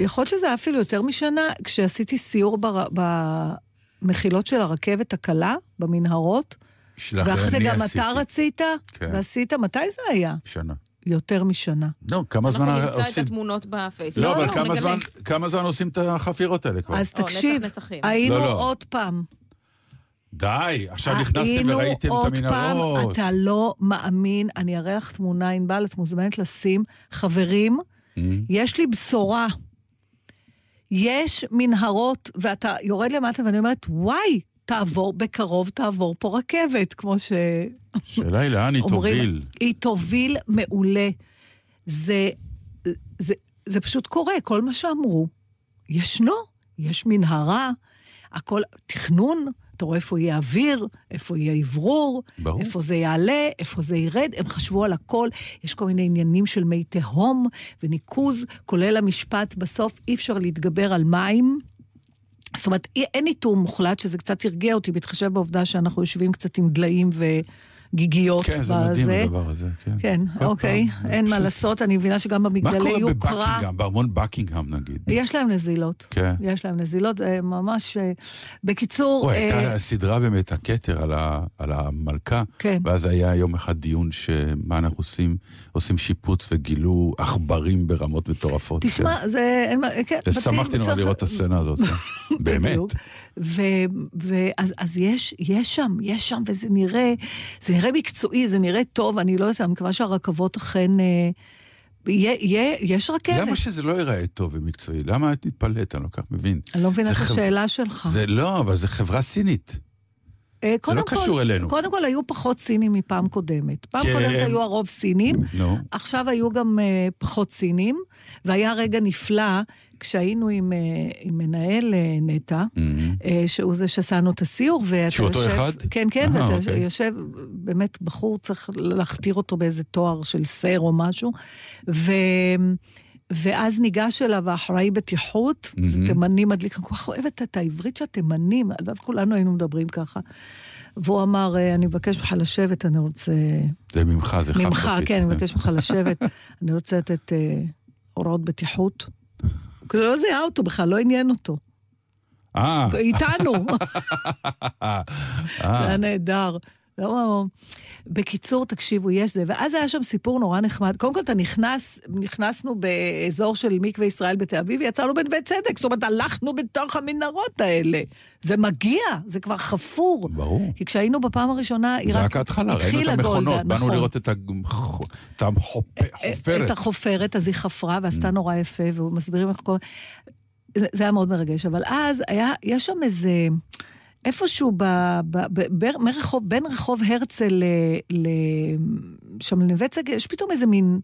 S2: יכול להיות שזה היה אפילו יותר משנה, כשעשיתי סיור בר, במחילות של הרכבת הקלה, במנהרות, ואחרי זה גם
S1: עשיתי.
S2: אתה רצית,
S1: כן.
S2: ועשית, מתי זה היה?
S1: שנה.
S2: יותר משנה.
S1: לא, כמה זמן
S3: אנחנו נמצא את
S1: עושים...
S3: התמונות בפייסבוק.
S1: לא, אבל כמה. זמן, כמה זמן עושים את החפירות האלה כבר?
S2: אז תקשיב. היינו
S1: לא, לא.
S2: עוד פעם.
S1: די, עכשיו נכנסתם וראיתם
S2: היינו
S1: את
S2: עוד פעם,
S1: המנהרות.
S2: אתה לא מאמין, אני אראה לך תמונה, ענבל, את מוזמנת לשים. חברים,
S1: Mm.
S2: יש לי בשורה. יש מנהרות, ואתה יורד למטה ואני אומרת, וואי, תעבור, בקרוב תעבור פה רכבת, כמו ש...
S1: השאלה היא לאן היא תוביל.
S2: היא תוביל מעולה. זה, זה, זה פשוט קורה, כל מה שאמרו. ישנו, יש מנהרה, הכל, תכנון, אתה רואה איפה יהיה אוויר, איפה יהיה אוורור. איפה זה יעלה, איפה זה ירד, הם חשבו על הכל. יש כל מיני עניינים של מי תהום וניקוז, כולל המשפט בסוף, אי אפשר להתגבר על מים. זאת אומרת, אי- אין איתור מוחלט, שזה קצת הרגיע אותי, בהתחשב בעובדה שאנחנו יושבים קצת עם דליים וגיגיות
S1: כן, זה. מדהים הדבר הזה, כן.
S2: כן, אוקיי,
S1: פעם.
S2: אין מה לעשות, אני מבינה שגם
S1: מה
S2: במגדלי
S1: קורה
S2: יוקרה...
S1: בבקינגהם, בארמון בקינגהם נגיד?
S2: יש להם נזילות.
S1: כן.
S2: יש להם נזילות, זה ממש... אה, בקיצור,
S1: אוי,
S2: אה,
S1: הייתה סדרה באמת, הכתר על המלכה,
S2: כן.
S1: ואז היה יום אחד דיון שמה אנחנו עושים, עושים שיפוץ וגילו עכברים ברמות מטורפות.
S2: תשמע, זה... מה- כן,
S1: כן. שמחתי נורא לראות את הסצנה הזאת, כן. באמת.
S2: ואז אז יש, יש שם, יש שם, וזה נראה, זה נראה מקצועי, זה נראה טוב, אני לא יודעת, אני מקווה שהרכבות אכן... אה, יהיה, יהיה, יש רכבת.
S1: למה שזה לא ייראה טוב ומקצועי? למה את מתפלאת? אני לא כך מבין.
S2: אני לא מבינה
S1: זה
S2: את
S1: חב-
S2: השאלה שלך.
S1: זה לא, אבל זה חברה סינית.
S2: אה, קודם
S1: לא
S2: כל-
S1: קשור אלינו.
S2: קודם כל, היו פחות סינים מפעם קודמת. פעם
S1: כן.
S2: קודמת היו הרוב סינים,
S1: נו.
S2: עכשיו היו גם אה, פחות סינים, והיה רגע נפלא כשהיינו עם, אה, עם מנהל אה, נטע,
S1: מהמם.
S2: אה, שהוא זה שעשה לנו את הסיור, ואתה
S1: שהוא אותו
S2: יושב...
S1: אחד?
S2: כן, כן,
S1: אה,
S2: ואתה
S1: אוקיי.
S2: יושב, באמת, בחור צריך להכתיר אותו באיזה תואר של סר או משהו, ו... ואז ניגש אליו האחראי בטיחות, זה
S1: מהמם.
S2: תימני מדליק, אני כל כך אוהבת את העברית של התימנים, כולנו היינו מדברים ככה. והוא אמר, אני מבקש ממך לשבת, אני רוצה...
S1: זה ממך, זה חד
S2: ממך, כן, אני מבקש ממך לשבת, אני רוצה לתת הוראות בטיחות. כאילו, לא זיהה אותו בכלל, לא עניין אותו.
S1: אה,
S2: איתנו.
S1: אה,
S2: זה היה נהדר. לא, בקיצור, תקשיבו, יש זה. ואז היה שם סיפור נורא נחמד. קודם כל, אתה נכנס, נכנסנו באזור של מקווה ישראל בתל אביב, ויצאנו בנווה צדק. זאת אומרת, הלכנו בתוך המנהרות האלה. זה מגיע, זה כבר חפור.
S1: ברור.
S2: כי כשהיינו בפעם הראשונה, היא
S1: זה רק ההתחלה, ראינו את
S2: התחילה גולדה,
S1: המכונות, באנו
S2: נכון.
S1: לראות את החופ- את החופרת.
S2: את החופרת, אז היא חפרה ועשתה נורא יפה, והוא מסבירים איך קורה. זה, זה היה מאוד מרגש, אבל אז היה, יש שם איזה, איפשהו ב, ב, ב, ב, מרחוב, בין רחוב הרצל ל... ל שם לנווה צג, יש פתאום איזה מין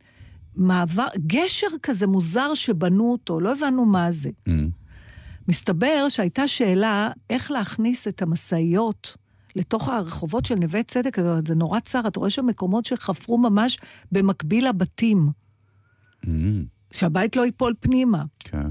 S2: מעבר, גשר כזה מוזר שבנו אותו, לא הבנו מה זה.
S1: אמ,
S2: מסתבר שהייתה שאלה איך להכניס את המשאיות לתוך הרחובות של נווה צדק, זה נורא צר, אתה רואה שם מקומות שחפרו ממש במקביל לבתים,
S1: אמ,
S2: שהבית לא ייפול פנימה.
S1: כן.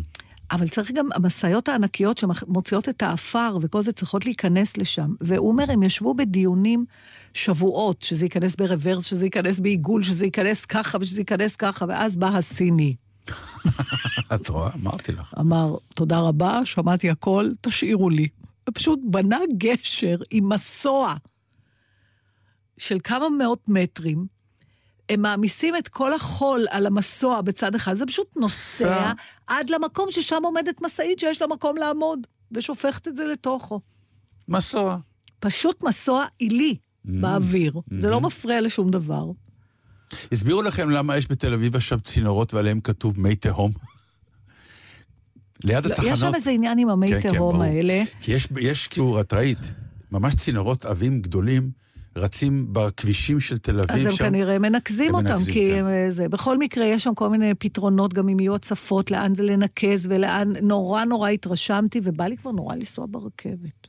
S2: אבל צריך גם, המשאיות הענקיות שמוציאות את האפר וכל זה צריכות להיכנס לשם. והוא אומר, הם ישבו בדיונים שבועות, שזה ייכנס ברוורס, שזה ייכנס בעיגול, שזה ייכנס ככה ושזה ייכנס ככה, ואז בא הסיני.
S1: את רואה? אמרתי לך.
S2: אמר, תודה רבה, שמעתי הכל, תשאירו לי. ופשוט בנה גשר עם מסוע של כמה מאות מטרים. הם מעמיסים את כל החול על המסוע בצד אחד, זה פשוט נוסע
S1: סע.
S2: עד למקום ששם עומדת משאית שיש לה מקום לעמוד, ושופכת את זה לתוכו.
S1: מסוע.
S2: פשוט מסוע עילי באוויר. זה לא מפריע לשום דבר.
S1: הסבירו לכם למה יש בתל אביב עכשיו צינורות ועליהם כתוב מי תהום? ליד
S2: לא,
S1: התחנות.
S2: יש שם איזה עניין עם המי
S1: כן, כן,
S2: תהום
S1: ברור.
S2: האלה.
S1: כי יש, יש כאילו, את ראית, ממש צינורות עבים גדולים רצים בכבישים של תל אביב.
S2: אז הם
S1: שם.
S2: כנראה מנקזים
S1: הם
S2: אותם,
S1: מנקזים,
S2: כי
S1: כן.
S2: הם, אה, זה. בכל מקרה, יש שם כל מיני פתרונות, גם אם יהיו הצפות, לאן זה לנקז ולאן... נורא נורא התרשמתי, ובא לי כבר נורא לנסוע ברכבת.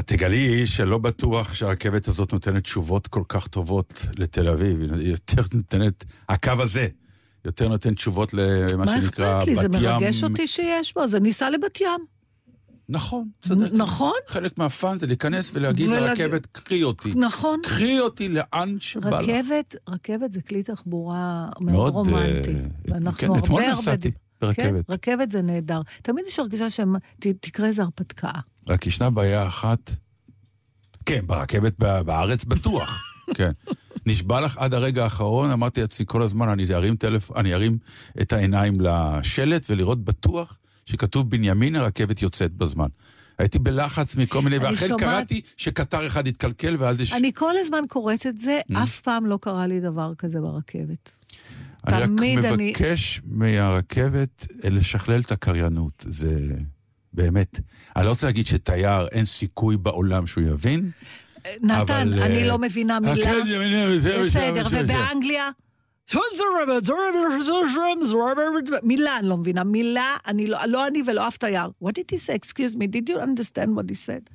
S1: את תגלי שלא בטוח שהרכבת הזאת נותנת תשובות כל כך טובות לתל אביב. היא יותר נותנת, הקו הזה, יותר נותן תשובות למה
S2: מה
S1: שנקרא
S2: אכפת לי? זה
S1: בת ים.
S2: מרגש אותי שיש בו, אז אני אסע לבת ים.
S1: נכון, צודק.
S2: נכון?
S1: חלק מהפאן זה להיכנס ולהגיד
S2: ולהגיד-
S1: לרכבת, קחי אותי.
S2: נכון.
S1: קחי אותי לאן שבא לך.
S2: רכבת, רכבת זה כלי תחבורה מאוד רומנטי.
S1: אה,
S2: ואנחנו
S1: כן, אתמול. נסעתי
S2: כן,
S1: ברכבת.
S2: רכבת זה נהדר. תמיד יש הרגשה שתקרה איזה הרפתקה.
S1: רק ישנה בעיה אחת. כן, ברכבת בארץ בטוח. כן. נשבע לך עד הרגע האחרון, אמרתי לעצמי כל הזמן, אני ארים טלפון, אני ארים את העיניים לשלט ולראות בטוח שכתוב בנימין, הרכבת יוצאת בזמן. הייתי בלחץ מכל מיני, ואכן
S2: שומעת-
S1: קראתי שקטר אחד התקלקל ואז יש...
S2: אני כל הזמן קוראת את זה,
S1: Mm.
S2: אף פעם לא קרה לי דבר כזה ברכבת.
S1: אני רק
S2: תמיד אני-
S1: מבקש מהרכבת לשכלל את הקריינות. זה באמת. אני לא רוצה להגיד שתייר, אין סיכוי בעולם שהוא יבין.
S2: נתן,
S1: אבל,
S2: אני
S1: אה,
S2: לא מבינה מילה.
S1: כן,
S2: בסדר, ובאנגליה? מילה אני לא מבינה, מילה, אני לא, לא אני ולא אף תייר. What did he say? Excuse me, did you understand what he said?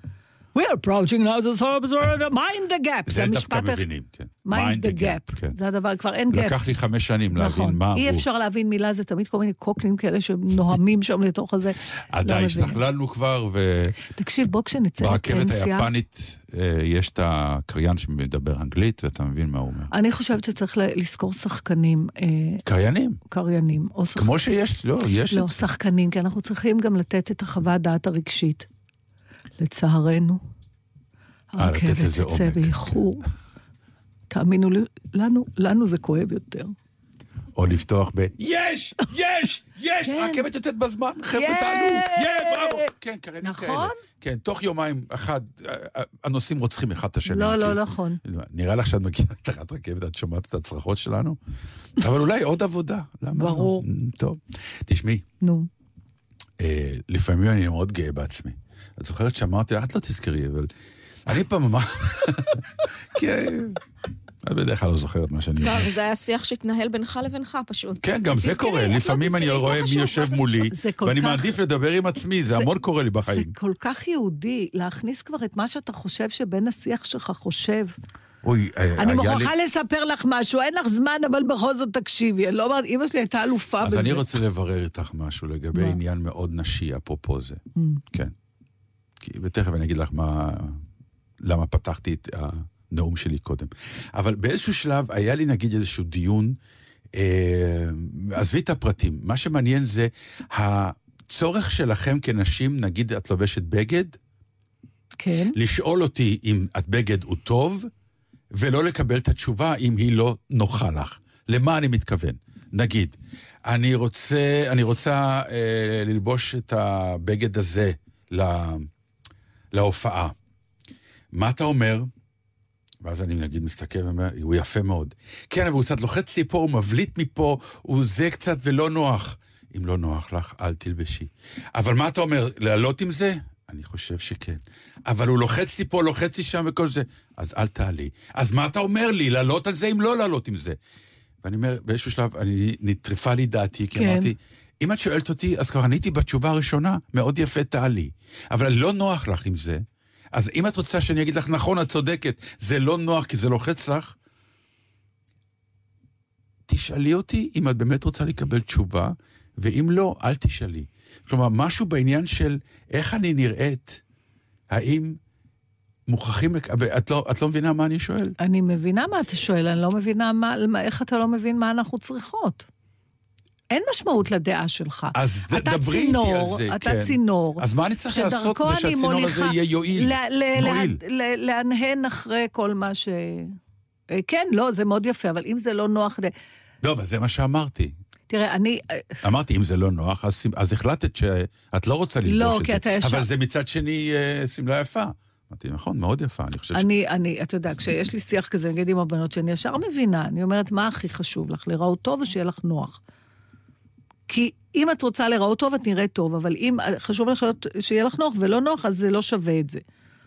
S2: We are approaching now the suburbs, mind the gap.
S1: זה דווקא מבינים, כן.
S2: mind the gap.
S1: כן.
S2: זה הדבר, כבר אין gap.
S1: לקח לי חמש שנים להבין
S2: נכון,
S1: מה
S2: אי
S1: הוא.
S2: אפשר להבין מילה, זה תמיד כל מיני קוקנים כאלה שנוהמים שם לתוך הזה.
S1: עדיין
S2: לא.
S1: השתכללנו כבר,
S2: תקשיב, בוא כשנצא לפנסיה,
S1: היפנית אה, יש את הקריין שמדבר אנגלית, ואתה מבין מה הוא אומר.
S2: אני חושבת שצריך לזכור שחקנים, אה,
S1: קריינים,
S2: קריינים.
S1: כמו שיש, לא, יש
S2: לא. שחקנים, כי אנחנו צריכים גם לתת את החוות דעת הרגשית. לצערנו,
S1: אה,
S2: הרכבת תצא. באיחור. תאמינו לי, לנו, לנו זה כואב יותר.
S1: או לפתוח ב... יש! יש! יש!
S2: כן.
S1: הרכבת יוצאת בזמן, חבר'ה
S2: יש!
S1: תעלו! יא, בראבו! כן,
S2: נכון?
S1: כאלה. כן, תוך יומיים, אחד, הנוסעים רוצחים אחד את השני.
S2: לא, לא,
S1: כאילו.
S2: נכון.
S1: נראה לך שאת מגיעה לתחנת רכבת, את שומעת את הצרחות שלנו? אבל אולי עוד עבודה, למה לא?
S2: ברור.
S1: טוב. תשמעי,
S2: נו.
S1: אה, לפעמים אני מאוד גאה בעצמי. את זוכרת שאמרתי, את לא תזכרי, אבל אני פעם אמר... כי את בדרך כלל לא זוכרת מה שאני
S3: לא,
S1: אומר.
S3: וזה היה שיח שהתנהל בינך לבינך פשוט.
S1: כן, גם זה קורה.
S3: לא
S1: לפעמים אני
S3: לא
S1: רואה מי יושב
S3: זה-
S1: מולי,
S2: זה
S1: ואני מעדיף לדבר עם עצמי, זה
S2: זה-
S1: המון קורה לי
S2: זה
S1: בחיים.
S2: כל כך יהודי להכניס כבר את מה שאתה חושב שבן השיח שלך חושב.
S1: אוי, אה,
S2: אני
S1: היה לי-
S2: מוכרחה לספר לך משהו, אין לך זמן, אבל בכל זאת תקשיבי. אני לא אומרת, אימא שלי הייתה אלופה
S1: אז
S2: בזה.
S1: אני רוצה לברר איתך משהו לגבי? עניין מאוד נשי, אפרופו זה.
S2: Mm.
S1: כן. ותכף אני אגיד לך מה, למה פתחתי את הנאום שלי קודם. אבל באיזשהו שלב היה לי נגיד איזשהו דיון, אה, עזבי את הפרטים, מה שמעניין זה הצורך שלכם כנשים, נגיד את לובשת בגד,
S2: כן.
S1: לשאול אותי אם הבגד הוא טוב, ולא לקבל את התשובה אם היא לא נוחה לך. למה אני מתכוון? נגיד, אני רוצה, אני רוצה אה, ללבוש את הבגד הזה לה, להופעה. מה אתה אומר? ואז אני נגיד מסתכל ואומר, הוא יפה מאוד. כן, אבל הוא קצת לוחץ לי פה, הוא מבליט מפה, הוא זה קצת ולא נוח. אם לא נוח לך, אל תלבשי. אבל מה אתה אומר, לעלות עם זה? אני חושב שכן. אבל הוא לוחץ לי פה, לוחץ לי שם וכל זה. אז אל תעלי. אז מה אתה אומר לי, לעלות על זה אם לא לעלות עם זה? ואני אומר, באיזשהו שלב, אני, נטרפה לי דעתי, כי
S2: כן.
S1: אמרתי, אם את שואלת אותי, אז כבר עניתי בתשובה הראשונה, מאוד יפה, תעלי. אבל לא נוח לך עם זה. אז אם את רוצה שאני אגיד לך, נכון, את צודקת, זה לא נוח כי זה לוחץ לך, תשאלי אותי אם את באמת רוצה לקבל תשובה, ואם לא, אל תשאלי. כלומר, משהו בעניין של איך אני נראית, האם מוכרחים לקבל... את לא, את לא מבינה מה אני שואל?
S2: אני מבינה מה אתה שואל, אני לא מבינה מה- איך אתה לא מבין מה אנחנו צריכות. אין משמעות לדעה שלך.
S1: אז
S2: אתה
S1: דברי איתי על זה,
S2: אתה
S1: כן.
S2: צינור.
S1: אז מה אני צריך לעשות כדי
S2: אני
S1: שהצינור הזה יהיה יועיל? מועיל.
S2: להנהן אחרי כל מה ש... אה, כן, לא, זה מאוד יפה, אבל אם זה לא נוח...
S1: לא, אבל זה מה שאמרתי.
S2: תראה, אני...
S1: אמרתי, אם זה לא נוח, אז, אז החלטת שאת לא רוצה ללבוש
S2: לא,
S1: את
S2: כי
S1: זה.
S2: אתה ישר-
S1: אבל זה מצד שני אה, שמלה יפה. אמרתי, נכון, מאוד יפה, אני חושב ש...
S2: אני, אני, אתה יודע, כשיש לי שיח כזה, נגיד עם הבנות, שאני ישר מבינה, אני אומרת, מה הכי חשוב לך? להיראות טוב או שיהיה לך נוח? כי אם את רוצה להיראות טוב, את נראית טוב, אבל אם חשוב לך שיהיה לך נוח ולא נוח, אז זה לא שווה את זה.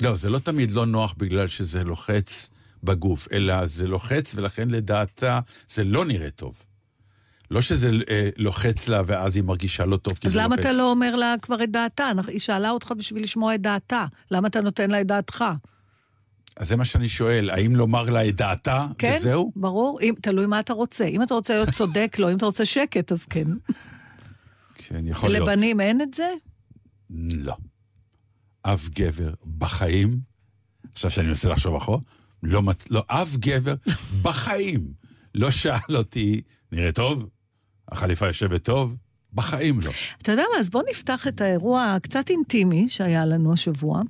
S1: לא, זה לא תמיד לא נוח בגלל שזה לוחץ בגוף, אלא זה לוחץ, ולכן לדעתה זה לא נראה טוב. לא שזה אה, לוחץ לה ואז היא מרגישה לא טוב כי
S2: אז
S1: זה
S2: למה
S1: לוחץ.
S2: אתה לא אומר לה כבר את דעתה? היא שאלה אותך בשביל לשמוע את דעתה. למה אתה נותן לה את דעתך?
S1: אז זה מה שאני שואל, האם לומר לה את דעתה,
S2: כן,
S1: וזהו?
S2: ברור. אם, תלוי מה אתה רוצה. אם אתה רוצה להיות צודק, לא. אם אתה רוצה שקט, אז כן.
S1: כן, יכול להיות.
S2: לבנים אין את זה?
S1: לא. אף גבר בחיים, עכשיו שאני מנסה לחשוב אחורה, לא, מת- לא אף גבר בחיים לא שאל אותי, נראה טוב? החליפה יושבת טוב? בחיים לא.
S2: אתה יודע מה, אז בוא נפתח את האירוע הקצת אינטימי שהיה לנו השבוע.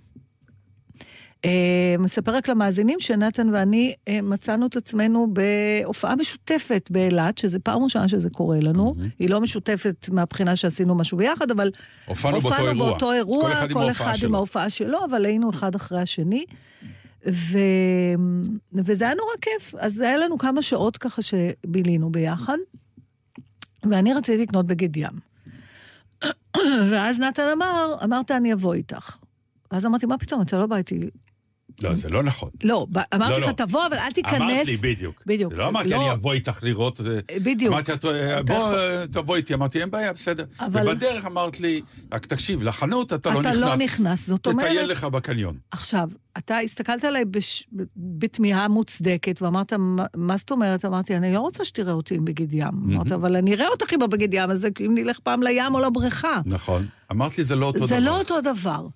S2: אה, מספר רק למאזינים שנתן ואני אה, מצאנו את עצמנו בהופעה משותפת באילת, שזה פעם ראשונה שזה קורה לנו. היא לא משותפת מהבחינה שעשינו משהו ביחד, אבל
S1: הופענו באותו אירוע.
S2: באותו אירוע,
S1: כל אחד עם ההופעה
S2: עם
S1: שלו.
S2: ההופעה שלו, אבל היינו אחד אחרי השני. ו... וזה היה נורא כיף. אז היה לנו כמה שעות ככה שבילינו ביחד, ואני רציתי לקנות בגד ים. ואז נתן אמר, אמרת, אני אבוא איתך. ואז אמרתי, מה פתאום, אתה לא בא איתי.
S1: לא, זה לא נכון.
S2: לא, אמרתי
S1: לא,
S2: לך,
S1: לא.
S2: תבוא, אבל אל תיכנס.
S1: אמרת לי, בדיוק.
S2: בדיוק.
S1: לא אמרתי,
S2: לא.
S1: אני אבוא איתך לראות... זה.
S2: בדיוק.
S1: אמרתי, "את-
S2: אתה
S1: בוא, אה, תבוא איתי. אמרתי, אין בעיה, בסדר.
S2: אבל-
S1: ובדרך אמרת לי, רק תקשיב, לחנות אתה לא
S2: אתה
S1: נכנס.
S2: לא נכנס, זאת אומרת-
S1: תטייל לך בקניון.
S2: עכשיו, אתה הסתכלת עליי. בתמיהה מוצדקת, ואמרת, "מה- זאת אומרת? אמרתי, אני לא רוצה שתראה אותי עם בגד ים. אמרת, אבל אני אראה אותך עם הבגד ים הזה, אם נלך פעם לים או לבריכה.
S1: נכון. אמרת לי, זה לא אותו דבר.
S2: זה לא אותו דבר.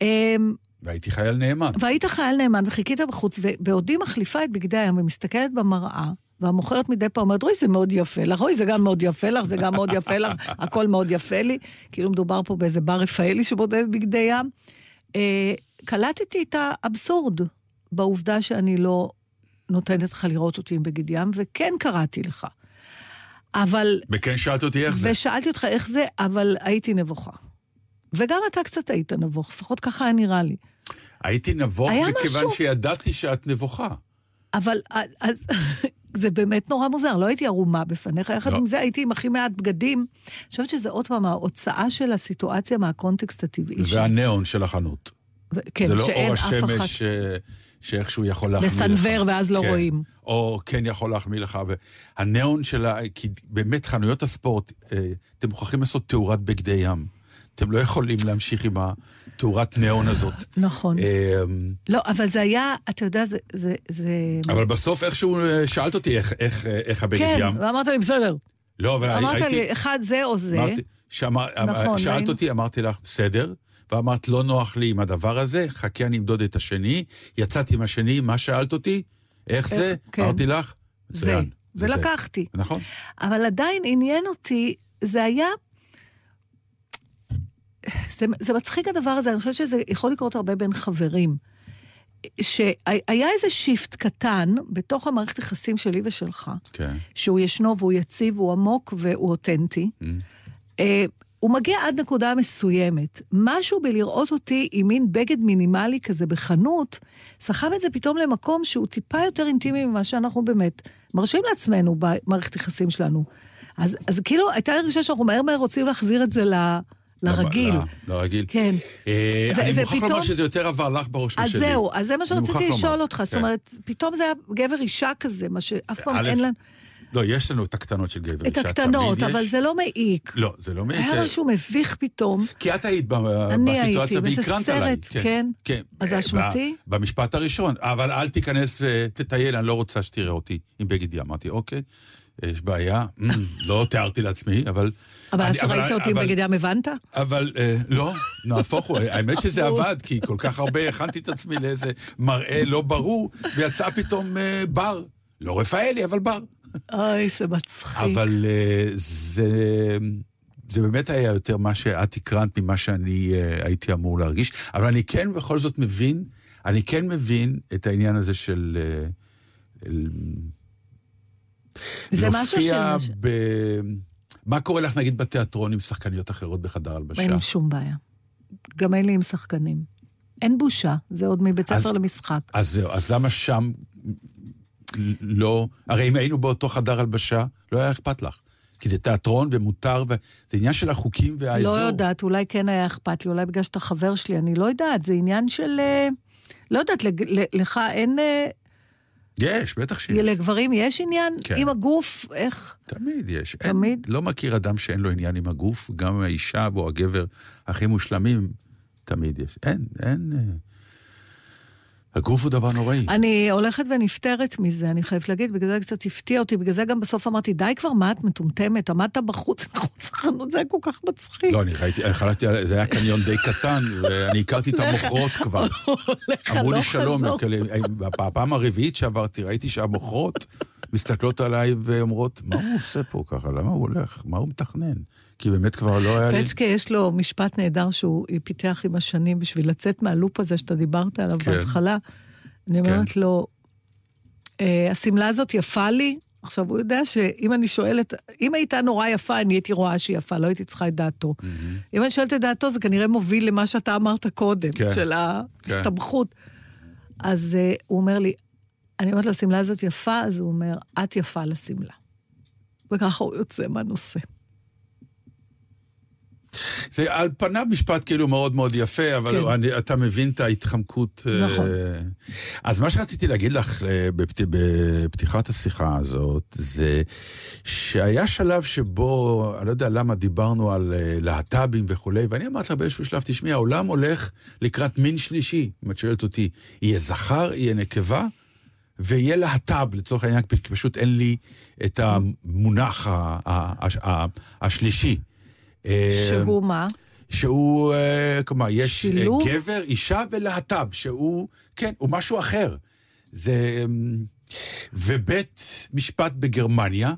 S2: אמ,
S1: והייתי חייל נאמן.
S2: והיית חייל נאמן וחיכית בחוץ, ובעודי מחליפה את בגדי הים ומסתכלת במראה, והמוכרת מדי פעם אומרת, אוי, זה מאוד יפה לך, אוי, זה גם מאוד יפה לך, זה גם מאוד יפה לך, הכל מאוד יפה לי. כאילו מדובר פה באיזה בר רפאלי שבודד בגדי ים. אה, קלטתי את האבסורד בעובדה שאני לא נותנת לך לראות אותי עם בגד ים, וכן קראתי לך. אבל
S1: וכן שאלת אותי איך זה.
S2: ושאלתי אותך איך זה, אבל הייתי נבוכה. וגם אתה קצת היית נבוך, לפחות ככה היה נראה לי.
S1: הייתי נבוך מכיוון
S2: משהו.
S1: שידעתי שאת נבוכה.
S2: אבל אז, זה באמת נורא מוזר, לא הייתי ערומה בפניך, יחד
S1: לא.
S2: עם זה הייתי עם הכי מעט בגדים. אני חושבת שזה עוד פעם ההוצאה של הסיטואציה מהקונטקסט הטבעי.
S1: והניאון של החנות.
S2: ו- כן,
S1: זה לא
S2: שאין
S1: אור
S2: אף אחת
S1: השמש אה, שאיכשהו יכול להחמיא לך.
S2: לסנוור ואז לא
S1: כן.
S2: רואים.
S1: או כן יכול להחמיא לך. הניאון של ה... כי באמת חנויות הספורט, אה, אתם מוכרחים לעשות תאורת בגדי ים. אתם לא יכולים להמשיך עם התאורת ניאון הזאת.
S2: נכון.
S1: אה,
S2: לא, אבל זה היה, אתה יודע, זה... זה, זה...
S1: אבל בסוף איכשהו אה, שאלת אותי איך- איך אה, איך הבגד
S2: כן,
S1: ים.
S2: ואמרת לי, בסדר.
S1: לא, אבל
S2: אמרת
S1: הייתי...
S2: לי, אחד זה או זה.
S1: אמרתי, שאמר,
S2: נכון,
S1: שאלת
S2: היינו-
S1: אותי, אמרתי לך, בסדר, ואמרת, לא נוח לי עם הדבר הזה, חכה אני אמדוד את השני, יצאתי עם השני, מה שאלת אותי? איך זה?
S2: כן.
S1: אמרתי לך. מצוין.
S2: ולקחתי.
S1: נכון.
S2: אבל עדיין עניין אותי, זה היה... זה, זה מצחיק הדבר הזה, אני חושבת שזה יכול לקרות הרבה בין חברים. שהיה איזה שיפט קטן בתוך המערכת יחסים שלי ושלך,
S1: כן.
S2: שהוא ישנו והוא יציב, הוא עמוק והוא אותנטי.
S1: Mm.
S2: אה, הוא מגיע עד נקודה מסוימת. משהו בלראות אותי עם מין בגד מינימלי כזה בחנות, סחב את זה פתאום למקום שהוא טיפה יותר אינטימי ממה שאנחנו באמת מרשים לעצמנו במערכת יחסים שלנו. אז, אז כאילו, הייתה לי הרגשה שאנחנו מהר מהר רוצים להחזיר את זה ל, לרגיל.
S1: ל- לרגיל.
S2: כן.
S1: אה,
S2: ו-
S1: אני מוכרח לומר שזה יותר עבר לך בראש
S2: אז
S1: משלי.
S2: זהו, אז זה מה שרציתי לשאול. אותך. זאת
S1: כן.
S2: אומרת, פתאום זה היה גבר אישה כזה, מה שאף פעם אין לנו...
S1: לא, יש לנו את הקטנות של גבר.
S2: את הקטנות, אבל
S1: יש.
S2: זה לא מעיק.
S1: לא, זה לא מעיק.
S2: היה משהו מביך פתאום.
S1: כי את היית ב-
S2: אני הייתי,
S1: בסיטואציה
S2: וזה
S1: והקרנת עליי.
S2: סרט, כן.
S1: כן.
S2: אז זה
S1: אה,
S2: אשמתי?
S1: במשפט הראשון, אבל אל תיכנס ותטייל, אני לא רוצה שתראה אותי עם בגד ים. אמרתי, אוקיי, יש בעיה, "מ, לא תיארתי לעצמי, אבל...
S2: אבל אז שראית אותי עם בגד ים, הבנת?
S1: אבל אה, לא, נהפוך הוא, האמת שזה עבד, כי כל כך הרבה הכנתי את עצמי לאיזה מראה לא ברור, ויצא פתאום אה, בר. לא רפאלי, אבל בר.
S2: אוי, זה מצחיק.
S1: אבל אה, זה, זה באמת היה יותר מה שאת הקרנת ממה שאני אה, הייתי אמור להרגיש. אבל אני כן בכל זאת מבין, אני כן מבין את העניין הזה של... אל-
S2: זה משהו ש...
S1: ב... מה קורה לך, נגיד, בתיאטרון עם שחקניות אחרות בחדר הלבשה?
S2: אין שום בעיה. גם אין לי עם שחקנים. אין בושה, זה עוד מבית ספר למשחק.
S1: אז זהו, אז למה שם לא... הרי אם היינו באותו חדר הלבשה, לא היה אכפת לך. כי זה תיאטרון ומותר, וזה עניין של החוקים והאזור.
S2: לא יודעת, אולי כן היה אכפת לי, אולי בגלל שאתה חבר שלי, אני לא יודעת, זה עניין של... אה, לא יודעת, לך אין... אה,
S1: יש, בטח שיש.
S2: לגברים יש עניין
S1: כן.
S2: עם הגוף, איך?
S1: תמיד יש.
S2: תמיד?
S1: אין, לא מכיר אדם שאין לו עניין עם הגוף, גם האישה או הגבר הכי מושלמים, תמיד יש. אין, אין... הגוף הוא דבר נוראי.
S2: אני הולכת ונפטרת מזה, אני חייבת להגיד, בגלל זה קצת הפתיע אותי, בגלל זה גם בסוף אמרתי, די כבר, מה את מטומטמת? עמדת בחוץ, מחוץ לחנות, זה היה כל כך מצחיק.
S1: לא, אני ראיתי, על- זה היה קניון די קטן, ואני הכרתי את המוכרות כבר. אמרו לי שלום, בפעם הרביעית שעברתי, ראיתי שהמוכרות מסתכלות עליי ואומרות, מה הוא עושה פה ככה? למה הוא הולך? מה הוא מתכנן? כי באמת כבר לא היה לי...
S2: פצ'קה יש לו משפט נהדר שהוא פיתח עם השנים בשביל לצאת מהלופ הזה שאתה דיברת עליו
S1: כן.
S2: בהתחלה. אני אומרת לו, "אה, השמלה הזאת יפה לי? עכשיו, הוא יודע שאם אני שואלת, אם הייתה נורא יפה, אני הייתי רואה שהיא יפה, לא הייתי צריכה את דעתו.
S1: מהמם.
S2: אם אני שואלת את דעתו, זה כנראה מוביל למה שאתה אמרת קודם,
S1: כן.
S2: של ההסתבכות. אז uh, הוא אומר לי, אני אומרת לו, השמלה הזאת יפה, אז הוא אומר, את יפה לשמלה. וככה הוא יוצא מהנושא.
S1: זה על פניו משפט כאילו מאוד מאוד יפה, אבל
S2: כן.
S1: אני, אתה מבין את ההתחמקות. אה,
S2: נכון.
S1: אז מה שרציתי להגיד לך אה, בפת, בפתיחת השיחה הזאת, זה שהיה שלב שבו, אני לא יודע למה דיברנו על אה, להט"בים וכולי, ואני אמרתי לך באיזשהו שלב, תשמעי, העולם הולך לקראת מין שלישי, אם את שואלת אותי, יהיה זכר, יהיה נקבה, ויהיה להט"ב, לצורך העניין, כי פשוט אין לי את המונח ה- ה- ה- השלישי. אה,
S2: שהוא מה?
S1: שהוא, אה, כלומר, יש אה,
S2: שילוב?
S1: גבר, אישה ולהט"ב, שהוא, כן, הוא משהו אחר. זה... אמ, ובית משפט בגרמניה,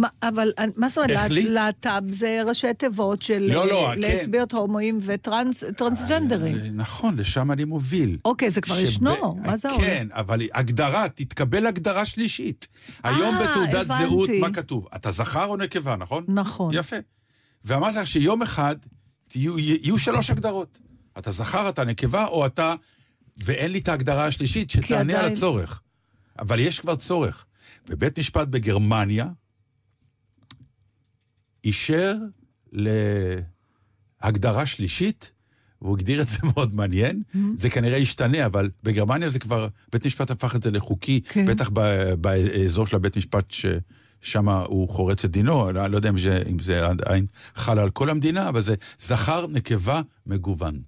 S2: מה, אבל אה, מה זאת אומרת? להט"ב זה ראשי תיבות של
S1: לא, לא,
S2: אה,
S1: כן.
S2: לסביות, הומואים וטרנסג'נדרים.
S1: אה, נכון, לשם אני מוביל.
S2: אוקיי, זה כבר
S1: שב-
S2: ישנו, מה זה אומר?
S1: כן, אבל הגדרה, תתקבל הגדרה שלישית. היום בתעודת
S2: הבנתי.
S1: זהות, מה כתוב? אתה זכר או נקבה, נכון?
S2: נכון.
S1: יפה. ואמרתי לך שיום אחד תהיו, יהיו שלוש הגדרות. אתה זכר, אתה נקבה, או אתה... ואין לי את ההגדרה השלישית שתענה על
S2: עדיין-
S1: הצורך. אבל יש כבר צורך. ובית משפט בגרמניה אישר להגדרה שלישית, והוא הגדיר את זה מאוד מעניין.
S2: Mm-hmm.
S1: זה כנראה ישתנה, אבל בגרמניה זה כבר, בית משפט הפך את זה לחוקי,
S2: כן.
S1: בטח ב- באזור של הבית משפט ששם הוא חורץ את דינו, לא, לא יודע אם זה, אם זה עדיין חל על כל המדינה, אבל זה זכר, נקבה, מגוון.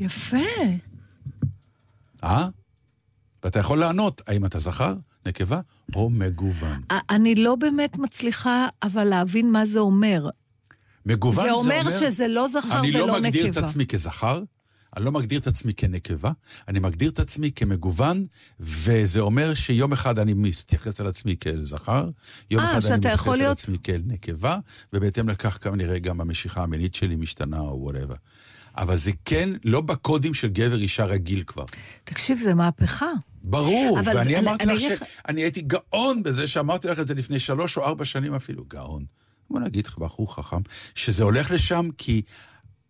S2: יפה.
S1: אה? ואתה יכול לענות, האם אתה זכר, נקבה או מגוון.
S2: אני לא באמת מצליחה, אבל להבין מה זה אומר.
S1: מגוון
S2: זה אומר שזה לא זכר
S1: אני
S2: ולא
S1: לא מגדיר את
S2: נקבה.
S1: עצמי כזכר, אני לא מגדיר את עצמי כנקבה, אני מגדיר את עצמי כמגוון, וזה אומר שיום אחד אני מתייחס על עצמי כאל זכר, יום
S2: אה,
S1: אחד אני מתייחס
S2: יכול
S1: על
S2: להיות-
S1: עצמי כאל נקבה, ובהתאם לכך כנראה גם המשיכה המינית שלי משתנה או whatever. אבל זה כן לא בקודים של גבר אישה רגיל כבר.
S2: תקשיב, זה מהפכה.
S1: ברור, ואני
S2: זה-
S1: אמרתי
S2: אני
S1: לך
S2: לך-
S1: שאני הייתי גאון בזה שאמרתי לך את זה לפני שלוש או ארבע שנים אפילו, גאון. בוא נגיד לך, בחור חכם, שזה הולך לשם כי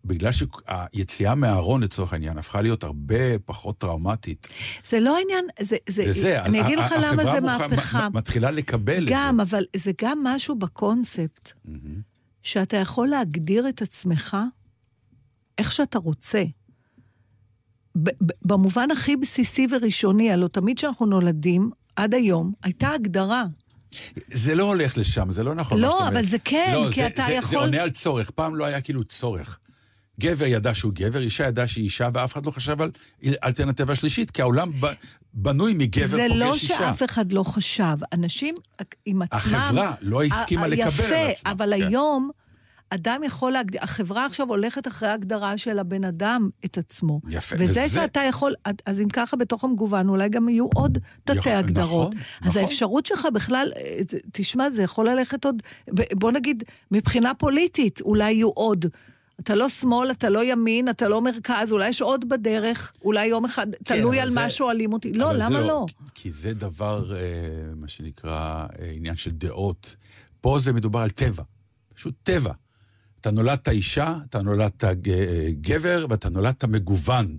S1: בגלל שהיציאה מהארון לצורך העניין הפכה להיות הרבה פחות טראומטית.
S2: זה לא העניין, זה, זה,
S1: וזה,
S2: אני אגיד לך למה
S1: החברה
S2: זה מהפכה.
S1: מ- מתחילה לקבל
S2: גם,
S1: את זה.
S2: אבל זה גם משהו בקונספט,
S1: מהמם.
S2: שאתה יכול להגדיר את עצמך איך שאתה רוצה. במובן הכי בסיסי וראשוני, הלוא תמיד כשאנחנו נולדים, עד היום, הייתה הגדרה.
S1: זה לא הולך לשם, זה לא נכון
S2: לא. אבל זה כן,
S1: לא,
S2: כי
S1: זה,
S2: אתה
S1: זה, זה
S2: יכול-
S1: עונה על צורך, פעם לא היה כאילו צורך. גבר ידע שהוא גבר, אישה ידעה שהיא אישה, ואף אחד לא חשב על אלטרנטיבה שלישית, כי העולם ב, בנוי מגבר
S2: זה
S1: פוגש
S2: לא
S1: אישה.
S2: שאף אחד לא חשב. אנשים עם עצמם...
S1: החברה לא הסכימה לקבל על עצמה.
S2: יפה, אבל
S1: כן.
S2: היום אדם יכול להגדיר... החברה עכשיו הולכת אחרי ההגדרה של הבן אדם את עצמו.
S1: יפה,
S2: וזה
S1: וזה-
S2: שאתה יכול... אז אם ככה, בתוך המגוון אולי גם יהיו עוד
S1: יכול-
S2: תתי הגדרות.
S1: נכון,
S2: אז
S1: נכון.
S2: האפשרות שלך בכלל, אה, תשמע, זה יכול ללכת עוד... בוא נגיד, מבחינה פוליטית, אולי יהיו עוד. אתה לא שמאל, אתה לא ימין, אתה לא מרכז, אולי יש עוד בדרך, אולי יום אחד,
S1: כן,
S2: תלוי על
S1: זה-
S2: מה שואלים אותי. לא,
S1: אבל זה
S2: למה לא?
S1: כי- כי זה דבר, אה, מה שנקרא, אה, עניין של דעות. פה זה מדובר על טבע, פשוט טבע. אתה נולדת אישה, אתה נולדת אה, גבר, ואתה נולדת מגוון.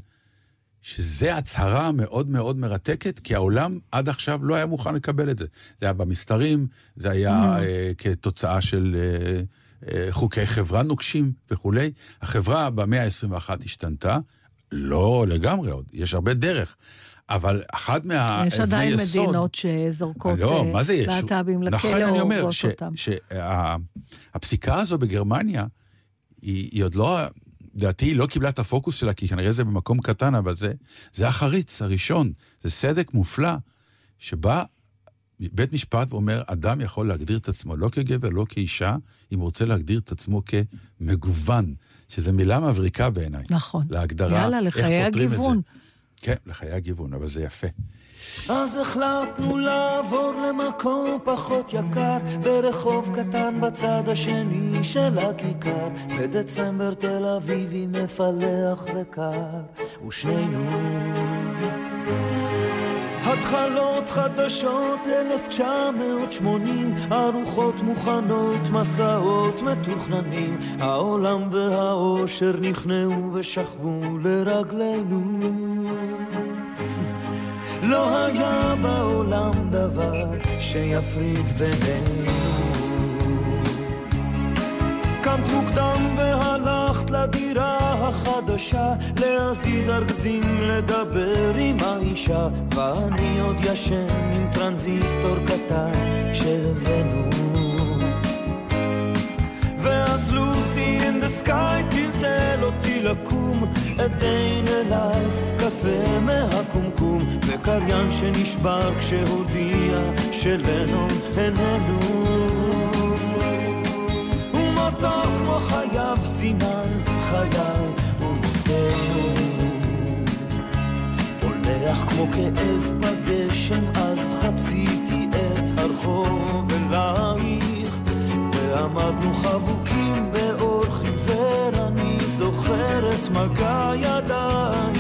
S1: שזה הצהרה מאוד מאוד מרתקת, כי העולם עד עכשיו לא היה מוכן לקבל את זה. זה היה במסתרים, זה היה אה, כתוצאה של אה, אה, חוקי חברה נוקשים וכולי. החברה במאה ה-21 השתנתה, לא לגמרי עוד, יש הרבה דרך. אבל אחת מה...
S2: יש עדיין
S1: יסוד-
S2: מדינות שזורקות
S1: לא,
S2: אה,
S1: מה זה יש?
S2: להט"בים לכלא
S1: נכון, אני
S2: או
S1: אומר. שהפסיקה הזו בגרמניה, היא, היא עוד לא... לדעתי היא לא קיבלה את הפוקוס שלה, כי כנראה זה במקום קטן, אבל זה, זה החריץ הראשון. זה סדק מופלא, שבא בית משפט ואומר, אדם יכול להגדיר את עצמו לא כגבר, לא כאישה, אם הוא רוצה להגדיר את עצמו כמגוון, שזו מילה מבריקה בעיניי.
S2: נכון.
S1: להגדרה,
S2: יאללה,
S1: איך פותרים את זה. כן, לחיי הגיוון, אבל זה יפה.
S4: אז החלטנו לעבור למקום פחות יקר ברחוב קטן בצד השני של הכיכר. בדצמבר תל אביבי מפלח וקר ושנינו. התחלות חדשות 1980 ארוחות מוכנות מסעות מתוכננים. העולם והאושר נכנעו ושכבו לרגלינו לא היה בעולם דבר שיפריד בינינו. קמת מוקדם והלכת לדירה החדשה, להזיז ארגזים, לדבר עם האישה, ואני עוד ישן עם טרנזיסטור קטן שהבאנו. ואז לוסי in the sky טלטל אותי לקום, עדיין אלייך, קפה מהקומקום, וקריין שנשבר כשהודיע שלנון איננו. ומותו כמו חייו סימן חיי ומותנו. הולך כמו כאב בגשם, אז חציתי את הרחוב אלייך, ועמדנו חבוקים חיוור, אני זוכר את מגע ידייך.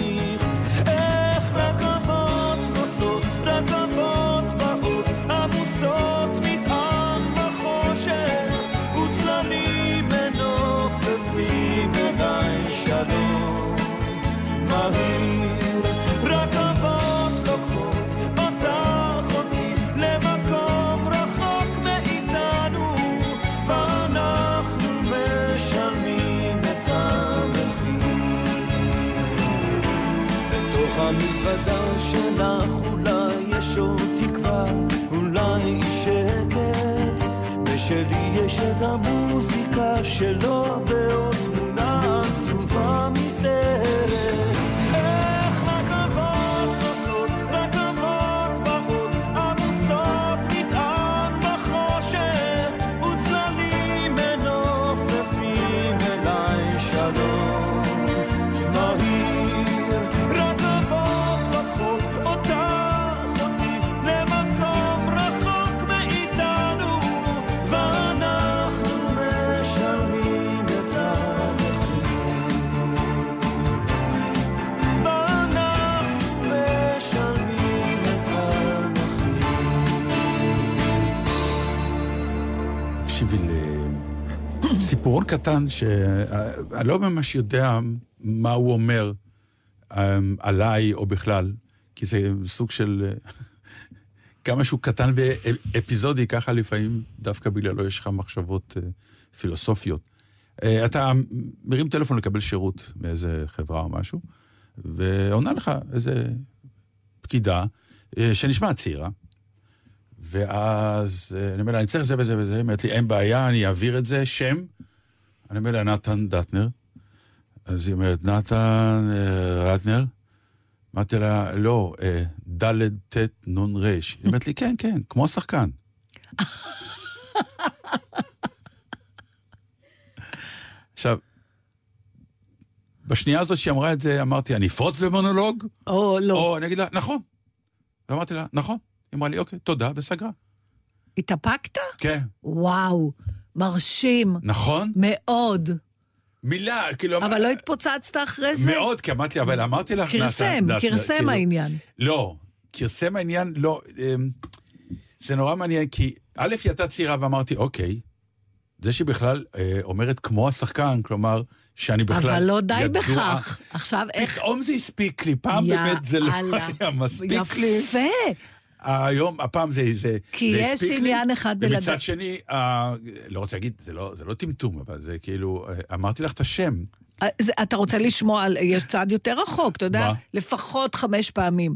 S1: קטן שאני לא ממש יודע מה הוא אומר אמ, עליי או בכלל, כי זה סוג של... אה, כמה שהוא קטן ואפיזודי, ככה לפעמים דווקא בגללו יש לך מחשבות אה, פילוסופיות. אה, אתה מרים טלפון לקבל שירות מאיזה חברה או משהו, ועונה לך איזה פקידה אה, שנשמעת צעירה, ואז אה, אני אומר לה, אני צריך זה וזה וזה, היא אומרת לי, אין בעיה, אני אעביר את זה, שם. אני אומר לה, נתן דטנר. אז היא אומרת, נתן אה, רטנר? אמרתי לה, לא, אה, ד' ט' נ' ר'. היא אומרת לי, כן, כן, כמו שחקן. עכשיו, בשנייה הזאת שהיא אמרה את זה, אמרתי, אני אפרוץ במונולוג?
S2: או לא.
S1: או אני אגיד לה, נכון. ואמרתי לה, נכון. היא אמרה לי, אוקיי, תודה, וסגרה.
S2: התאפקת?
S1: כן,
S2: וואו, מרשים.
S1: נכון?
S2: מאוד.
S1: מילה, כאילו...
S2: אבל לא התפוצצת אחרי זה?
S1: מאוד, כי אמרתי, אבל אמרתי לך...
S2: כרסם, כרסם
S1: כאילו-
S2: העניין.
S1: לא, כרסם העניין, לא. אמ, זה נורא מעניין, כי א', היא הייתה צעירה ואמרתי, אוקיי, זה שהיא בכלל אה, אומרת כמו השחקן, כלומר, שאני בכלל
S2: אבל לא די
S1: ידוע-
S2: בכך. עכשיו איך...
S1: פתאום זה הספיק לי, פעם באמת זה לא. היה מספיק לי.
S2: יפה.
S1: היום, הפעם זה, זה,
S2: כי
S1: זה
S2: יש
S1: הספיק לי.
S2: עניין אחד בלדעת.
S1: ומצד שני, אה, לא רוצה להגיד, זה לא, זה לא טמטום, אבל זה כאילו, אה, אמרתי לך את השם.
S2: אה, אתה רוצה לשמוע. יש צעד יותר רחוק, אתה יודע? לפחות חמש פעמים.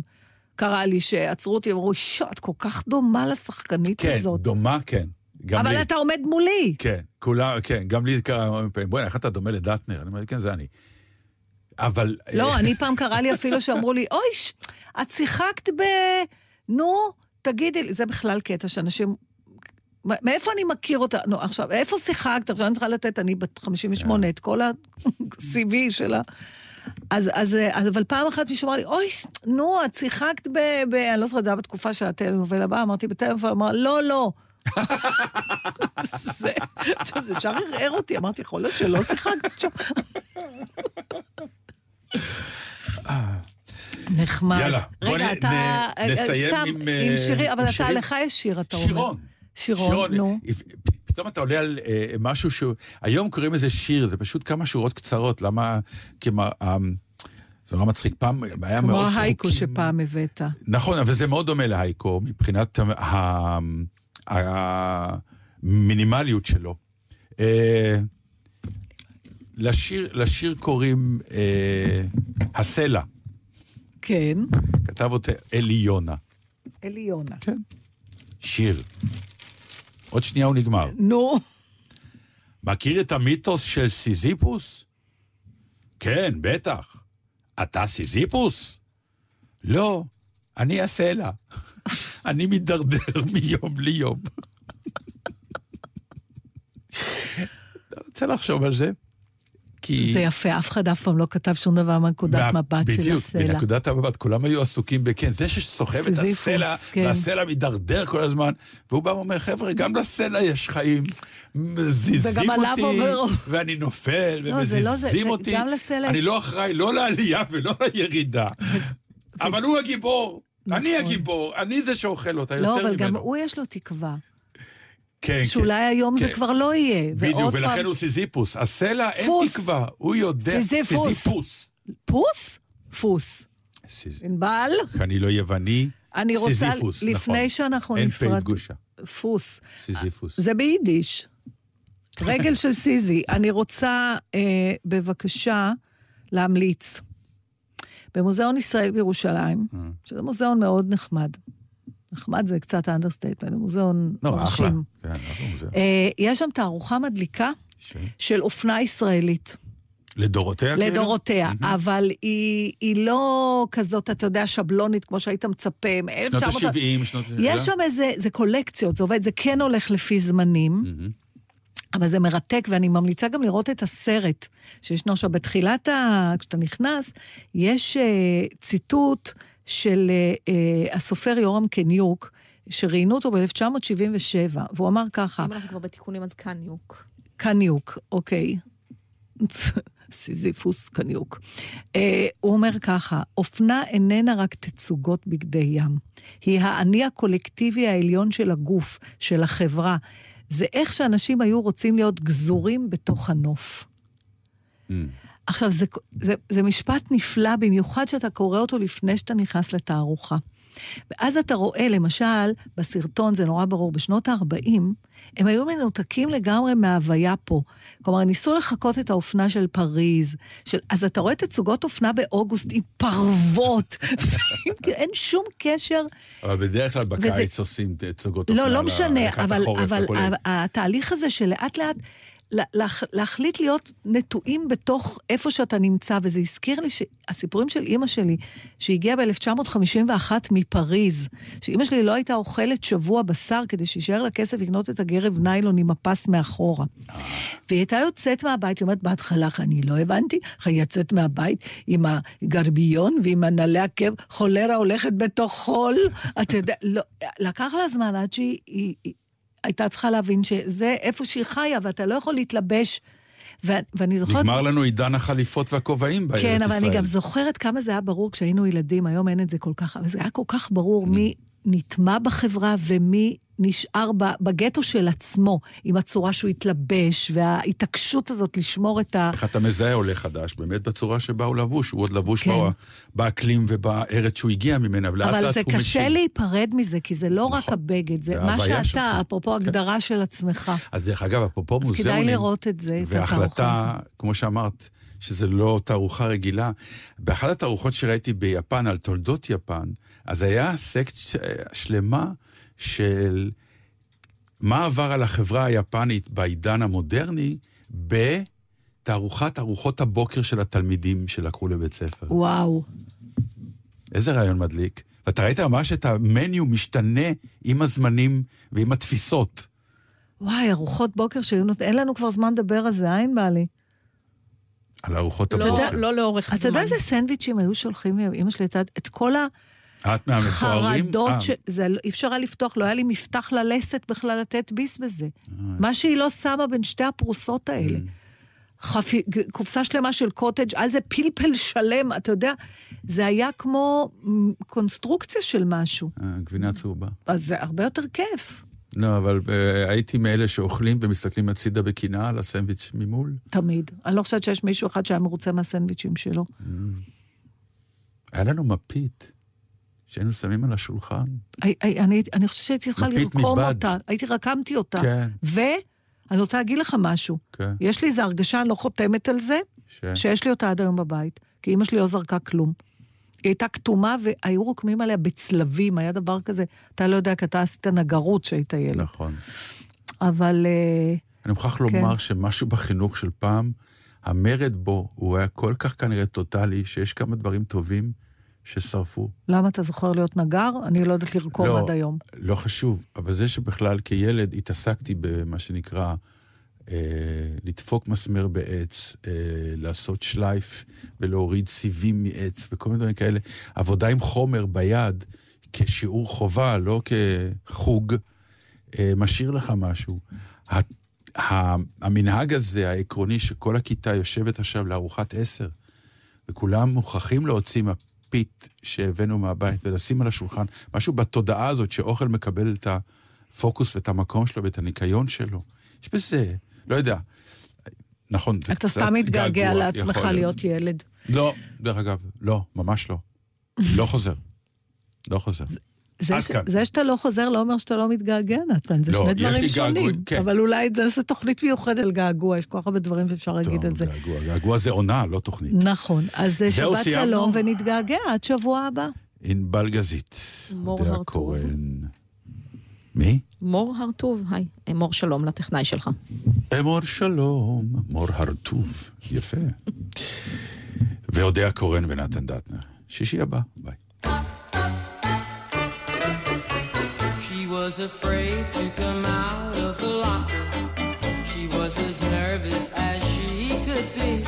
S2: קרה לי שעצרו אותי, אמרו, שו, את כל כך דומה לשחקנית
S1: כן,
S2: הזאת.
S1: דומה, כן. גם
S2: אבל
S1: לי.
S2: אתה עומד מולי.
S1: כן, כולם, כן, גם לי קרה פעמים, בוא'נה, איך אתה דומה לדטנר? אני אומר, כן, זה אני. אבל...
S2: לא, אני פעם קרה לי אפילו שאמרו לי, אוי, את שיחקת ב... נו, תגידי לי, זה בכלל קטע שאנשים... מאיפה אני מכיר אותה? נו, עכשיו, איפה שיחקת? עכשיו אני צריכה לתת, אני בת 58, את כל ה-CV שלה. אז, אז, אז, אבל פעם אחת מישהו אמר לי, אוי, נו, את שיחקת ב... ב אני לא זוכרת, זה היה בתקופה של הטלנובל הבא, אמרתי בטלפון, אמר, לא, לא. זה, זה ישר ערער אותי, אמרתי, יכול להיות שלא שיחקת שם. נחמד.
S1: יאללה, בוא
S2: רגע,
S1: נ-
S2: אתה...
S1: נ-
S2: אה,
S1: נסיים
S2: סתם,
S1: עם,
S2: עם
S1: אה,
S2: שירים, אבל
S1: עם
S2: אתה,
S1: שירים.
S2: לך יש שיר, אתה אומר.
S1: שירון.
S2: שירון, נו.
S1: פתאום אתה עולה על אה, משהו שהוא... היום קוראים לזה שיר, זה פשוט כמה שורות קצרות, למה... כמו... אה, זה נורא מצחיק, פעם היה
S2: כמו
S1: מאוד
S2: ההייקו
S1: חוקים-
S2: שפעם הבאת.
S1: נכון, אבל זה מאוד דומה להייקו מבחינת המינימליות שלו. אה, לשיר, לשיר קוראים אה, הסלע,
S2: כן,
S1: כתב אותה אלי יונה.
S2: אלי יונה.
S1: כן. שיר. עוד שנייה הוא נגמר.
S2: נו,
S1: מכיר את המיתוס של סיזיפוס? כן, בטח. אתה סיזיפוס? לא, אני הסלע. אני מידרדר מיום ליום. רוצה לחשוב על זה, כי...
S2: זה יפה, אף אחד אף פעם לא כתב שום דבר מנקודת
S1: מה-
S2: מבט של
S1: בדיוק,
S2: הסלע.
S1: בנקודת המבט, כולם היו עסוקים בכן, זה שסוחב את הסלע,
S2: כן.
S1: והסלע מידרדר כל הזמן, והוא בא ואומר, חבר'ה, גם לסלע יש חיים, מזיזים אותי,
S2: עובר-
S1: ואני נופל,
S2: לא, לא
S1: ומזיזים
S2: זה-
S1: אותי, אני
S2: יש-
S1: לא אחראי לא לעלייה ולא לירידה, אבל הוא הגיבור. אני
S2: נכון.
S1: הגיבור, אני זה שאוכל אותה
S2: לא,
S1: יותר
S2: אבל גם
S1: ממנו.
S2: הוא יש לו תקווה.
S1: כן,
S2: שאולי היום זה
S1: כן.
S2: כבר לא יהיה.
S1: בדיוק, ולכן
S2: פעם-
S1: הוא סיזיפוס. הסלע אין
S2: פוס.
S1: תקווה, הוא יודע.
S2: סיזיפוס.
S1: סיזיפוס.
S2: פוס? פוס.
S1: סיז-
S2: ענבל?
S1: אני לא יווני,
S2: אני רוצה,
S1: סיזיפוס,
S2: לפני
S1: נכון.
S2: שאנחנו
S1: אין פ'
S2: נפרד...
S1: גושה.
S2: פוס.
S1: סיזיפוס.
S2: זה ביידיש. רגל של סיזי. אני רוצה, אה, בבקשה, להמליץ. במוזיאון ישראל בירושלים,
S1: אה.
S2: שזה מוזיאון מאוד נחמד. נחמד זה קצת ה understatement, מוזיאון
S1: לא, אחלה.
S2: מרשים.
S1: כן, אחלה מוזיאון.
S2: אה, יש שם תערוכה מדליקה
S1: ש-
S2: של אופנה ישראלית.
S1: לדורותיה? כאילו?
S2: לדורותיה, אבל היא, היא לא כזאת, אתה יודע, שבלונית, כמו שהיית מצפה.
S1: שנות
S2: מ- 1900.
S1: ה-70, שנות...
S2: יש שם איזה, זה קולקציות, זה עובד, זה כן הולך לפי זמנים. אבל זה מרתק, ואני ממליצה גם לראות את הסרט שישנו עכשיו. בתחילת ה... כשאתה נכנס, יש uh, ציטוט של uh, uh, הסופר יורם קניוק, שראיינו אותו ב-1977, והוא אמר ככה,
S3: אם אנחנו כבר בתיקונים, אז קניוק.
S2: קניוק, אוקיי. סיזיפוס קניוק. Uh, הוא אומר ככה, אופנה איננה רק תצוגות בגדי ים, היא האני הקולקטיבי העליון של הגוף, של החברה. זה איך שאנשים היו רוצים להיות גזורים בתוך הנוף.
S1: מהמם.
S2: עכשיו, זה, זה, זה משפט נפלא, במיוחד שאתה קורא אותו לפני שאתה נכנס לתערוכה. ואז אתה רואה, למשל, בסרטון, זה נורא ברור, בשנות ה-40, הם היו מנותקים לגמרי מההוויה פה. כלומר, ניסו לחקות את האופנה של פריז, של... אז אתה רואה תצוגות אופנה באוגוסט עם פרוות, אין שום קשר
S1: אבל בדרך כלל בקיץ
S2: וזה-
S1: עושים תצוגות
S2: לא,
S1: אופנה
S2: לא משנה,
S1: לקראת
S2: אבל, אבל. ה- התהליך הזה שלאט לאט, להח- להחליט להיות נטועים בתוך איפה שאתה נמצא, וזה הזכיר לי שהסיפורים של אימא שלי, שהגיעה ב-1951 מפריז, שאימא שלי לא הייתה אוכלת שבוע בשר כדי שישאר לה כסף לקנות את הגרב ניילון עם הפס מאחורה. והיא הייתה יוצאת מהבית, היא אומרת, בהתחלה אני לא הבנתי, היא יוצאת מהבית עם הגרביון ועם הנעלי עקב, חולרה הולכת בתוך חול, אתה יודע, לא, לקח לה זמן עד שהיא היא, היא, הייתה צריכה להבין שזה איפה שהיא חיה, ואתה לא יכול להתלבש. ו, ואני זוכרת...
S1: נגמר לנו עידן החליפות והכובעים בארץ ישראל.
S2: כן, אבל אני גם זוכרת כמה זה היה ברור כשהיינו ילדים, היום אין את זה כל כך, אבל זה היה כל כך ברור. מי נטמע בחברה ומי נשאר בגטו של עצמו, עם הצורה שהוא התלבש, וההתעקשות הזאת לשמור את ה...
S1: איך אתה מזהה עולה חדש? באמת בצורה שבה הוא לבוש. הוא עוד לבוש
S2: כן.
S1: בא- באקלים ובארץ שהוא הגיע ממנה, ולאט
S2: אבל
S1: לאט
S2: זה
S1: הוא
S2: קשה
S1: משיל.
S2: להיפרד מזה, כי זה לא רק
S1: נכון.
S2: הבגד, זה
S1: זה
S2: מה
S1: ההוויה שלך.
S2: שאתה, אפרופו
S1: כן.
S2: הגדרה של עצמך.
S1: אז דרך אגב, אפרופו
S2: אז כדאי
S1: מוזיאונים,
S2: לראות את זה, את התערוכה
S1: והחלטה. כמו שאמרת, שזה לא תערוכה רגילה. באחת התערוכות שראיתי ביפן על תולדות יפן, אז היה סקציה שלמה של מה עבר על החברה היפנית בעידן המודרני בתערוכת ארוחות הבוקר של התלמידים שלקחו לבית ספר.
S2: וואו.
S1: איזה רעיון מדליק. ואתה ראית ממש את המניו משתנה עם הזמנים ועם התפיסות.
S2: וואי, ארוחות בוקר שהיו נות... אין לנו כבר זמן לדבר על זה, אין בא לי.
S1: על ארוחות
S3: לא,
S1: הבוקר.
S3: לא לאורך
S2: אתה
S3: זמן.
S2: יודע איזה סנדוויצ'ים היו שולחים לי? אמא שלי הייתה את כל
S1: את מהמפוארים?
S2: החרדות,
S1: אה,
S2: ש... זה לא- אי אפשר היה לפתוח, לא היה לי מפתח ללסת בכלל לתת ביס בזה.
S1: אה,
S2: מה שהיא לא שמה בין שתי הפרוסות האלה. חפי... ג- קופסה שלמה של קוטג', על זה פלפל שלם, אתה יודע, זה היה כמו קונסטרוקציה של משהו.
S1: אה, גבינה צהובה.
S2: אז זה הרבה יותר כיף,
S1: לא, אבל אה, הייתי מאלה שאוכלים ומסתכלים הצידה בקנאה על הסנדוויץ' ממול.
S2: תמיד. אני לא חושבת שיש מישהו אחד שהיה מרוצה מהסנדוויצ'ים שלו.
S1: היה לנו מפית שהיינו שמים על השולחן.
S2: אני, אני, אני חושבת שהייתי צריכה לרקום
S1: מבד.
S2: אותה, הייתי רקמתי אותה.
S1: כן,
S2: ואני רוצה להגיד לך משהו.
S1: כן.
S2: יש לי איזו הרגשה, אני לא חותמת על זה,
S1: ש...
S2: שיש לי אותה עד היום בבית. כי אימא שלי לא זרקה כלום. היא הייתה כתומה והיו רוקמים עליה בצלבים, היה דבר כזה. אתה לא יודע, כי אתה עשית נגרות כשהיית ילד.
S1: נכון.
S2: אבל אה,
S1: אני מוכרח לומר שמשהו בחינוך של פעם, המרד בו, הוא היה כל כך כנראה טוטאלי, שיש כמה דברים טובים ששרפו.
S2: למה אתה זוכר להיות נגר? אני לא יודעת לרקום
S1: לא.
S2: עד היום.
S1: לא חשוב, אבל זה שבכלל כילד התעסקתי במה שנקרא אה, לדפוק מסמר בעץ, אה, לעשות שלייף ולהוריד סיבים מעץ וכל מיני דברים כאלה. עבודה עם חומר ביד כשיעור חובה, לא כחוג, אה, משאיר לך משהו. המנהג הזה, העקרוני, שכל הכיתה יושבת עכשיו לארוחת עשר, וכולם מוכרחים להוציא מהפית שהבאנו מהבית ולשים על השולחן, משהו בתודעה הזאת שאוכל מקבל את הפוקוס ואת המקום שלו ואת הניקיון שלו. יש בזה, לא יודע. נכון, זה
S2: אתה
S1: קצת
S2: סתם מתגעגע
S1: געגוע,
S2: לעצמך
S1: יכול
S2: להיות ילד.
S1: לא, דרך אגב, לא, ממש לא. לא חוזר. לא חוזר.
S2: זה, ש...
S1: כאן.
S2: זה שאתה לא חוזר לא אומר שאתה לא מתגעגע, נתן, זה
S1: לא,
S2: שני
S1: יש
S2: דברים
S1: לי געגוע-
S2: שונים.
S1: כן.
S2: אבל אולי זה זה תוכנית מיוחדת על געגוע, יש כל כך הרבה דברים שאפשר להגיד
S1: טוב,
S2: על זה.
S1: געגוע. געגוע זה עונה, לא תוכנית.
S2: נכון, אז
S1: זהו,
S2: שבת
S1: סיימנו?
S2: שלום ונתגעגע עד שבוע הבא.
S1: ענבל גזית.
S3: מור
S1: דעה
S3: הרטוב.
S1: קורן. מי?
S3: מור הרטוב, היי. אה, מור שלום לטכנאי שלך.
S1: אמור שלום, מור הרטוב. יפה. ואודיה קורן ונתן דטנר. שישי הבא, ביי.
S5: Was afraid to come out of the locker. She was as nervous as she could be.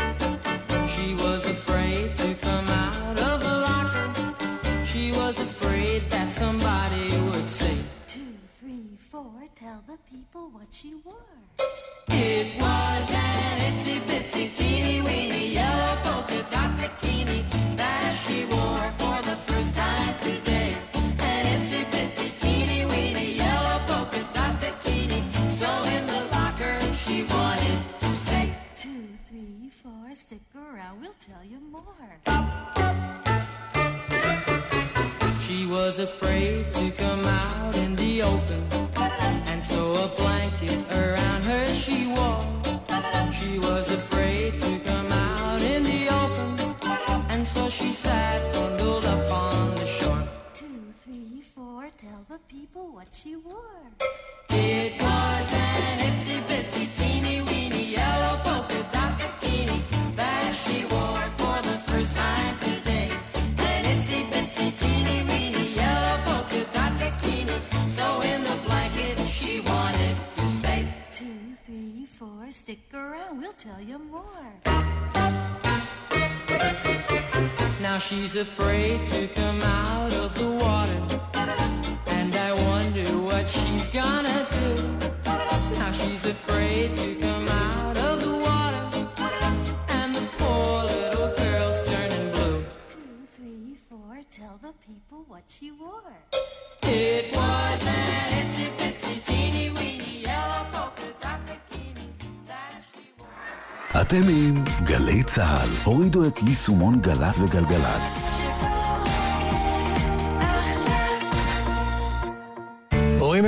S5: She was afraid to come out of the locker. She was afraid that somebody would say,
S6: Two, three, four, tell the people what she wore.
S5: It was She was afraid to come out in the open, and so a blanket around her she wore. She was afraid to come out in the open, and so she sat bundled up on the shore.
S6: Two, three, four, tell the people what she wore.
S5: It was an itsy
S6: we'll tell you more.
S5: Now she's afraid to come out of the water. And I wonder what she's gonna do. Now she's afraid to come out of the water. And the poor little girl's turning blue.
S6: Two, three, four, tell the people what she wore.
S5: It was
S7: אתם עם גלי צה"ל. הורידו את יישומון גל"צ וגלגלצ.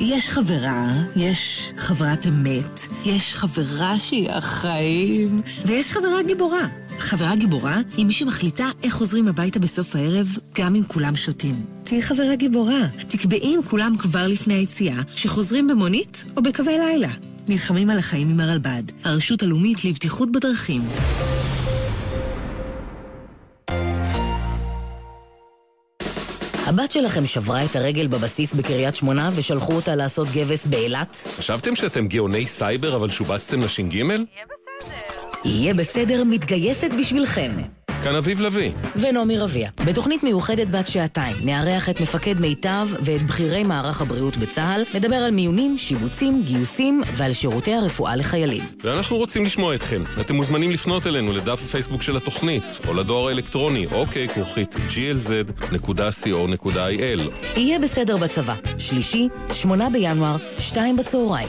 S8: יש חברה, יש חברת אמת, יש חברה שהיא החיים, ויש חברה גיבורה. חברה גיבורה היא מי שמחליטה איך חוזרים הביתה בסוף הערב, גם אם כולם שותים. תהיי חברה גיבורה. תקבעי עם כולם כבר לפני היציאה, שחוזרים במונית או בקווי לילה. נלחמים על החיים עם הרלב"ד, הרשות הלאומית לבטיחות בדרכים.
S9: הבת שלכם שברה את הרגל בבסיס בקריית שמונה ושלחו אותה לעשות גבס באילת?
S10: חשבתם שאתם גאוני סייבר אבל שובצתם לש"ג?
S9: יהיה בסדר מתגייסת בשבילכם.
S10: כאן אביב לביא.
S9: ונעמי רביע. בתוכנית מיוחדת בת שעתיים נארח את מפקד מיטב ואת בכירי מערך הבריאות בצה"ל, נדבר על מיונים, שיבוצים, גיוסים ועל שירותי הרפואה לחיילים.
S10: ואנחנו רוצים לשמוע אתכם. אתם מוזמנים לפנות אלינו לדף הפייסבוק של התוכנית, או לדואר האלקטרוני, אוקיי, כרוכית glz.co.il.
S9: יהיה בסדר בצבא. שלישי, שמונה בינואר, שתיים בצהריים.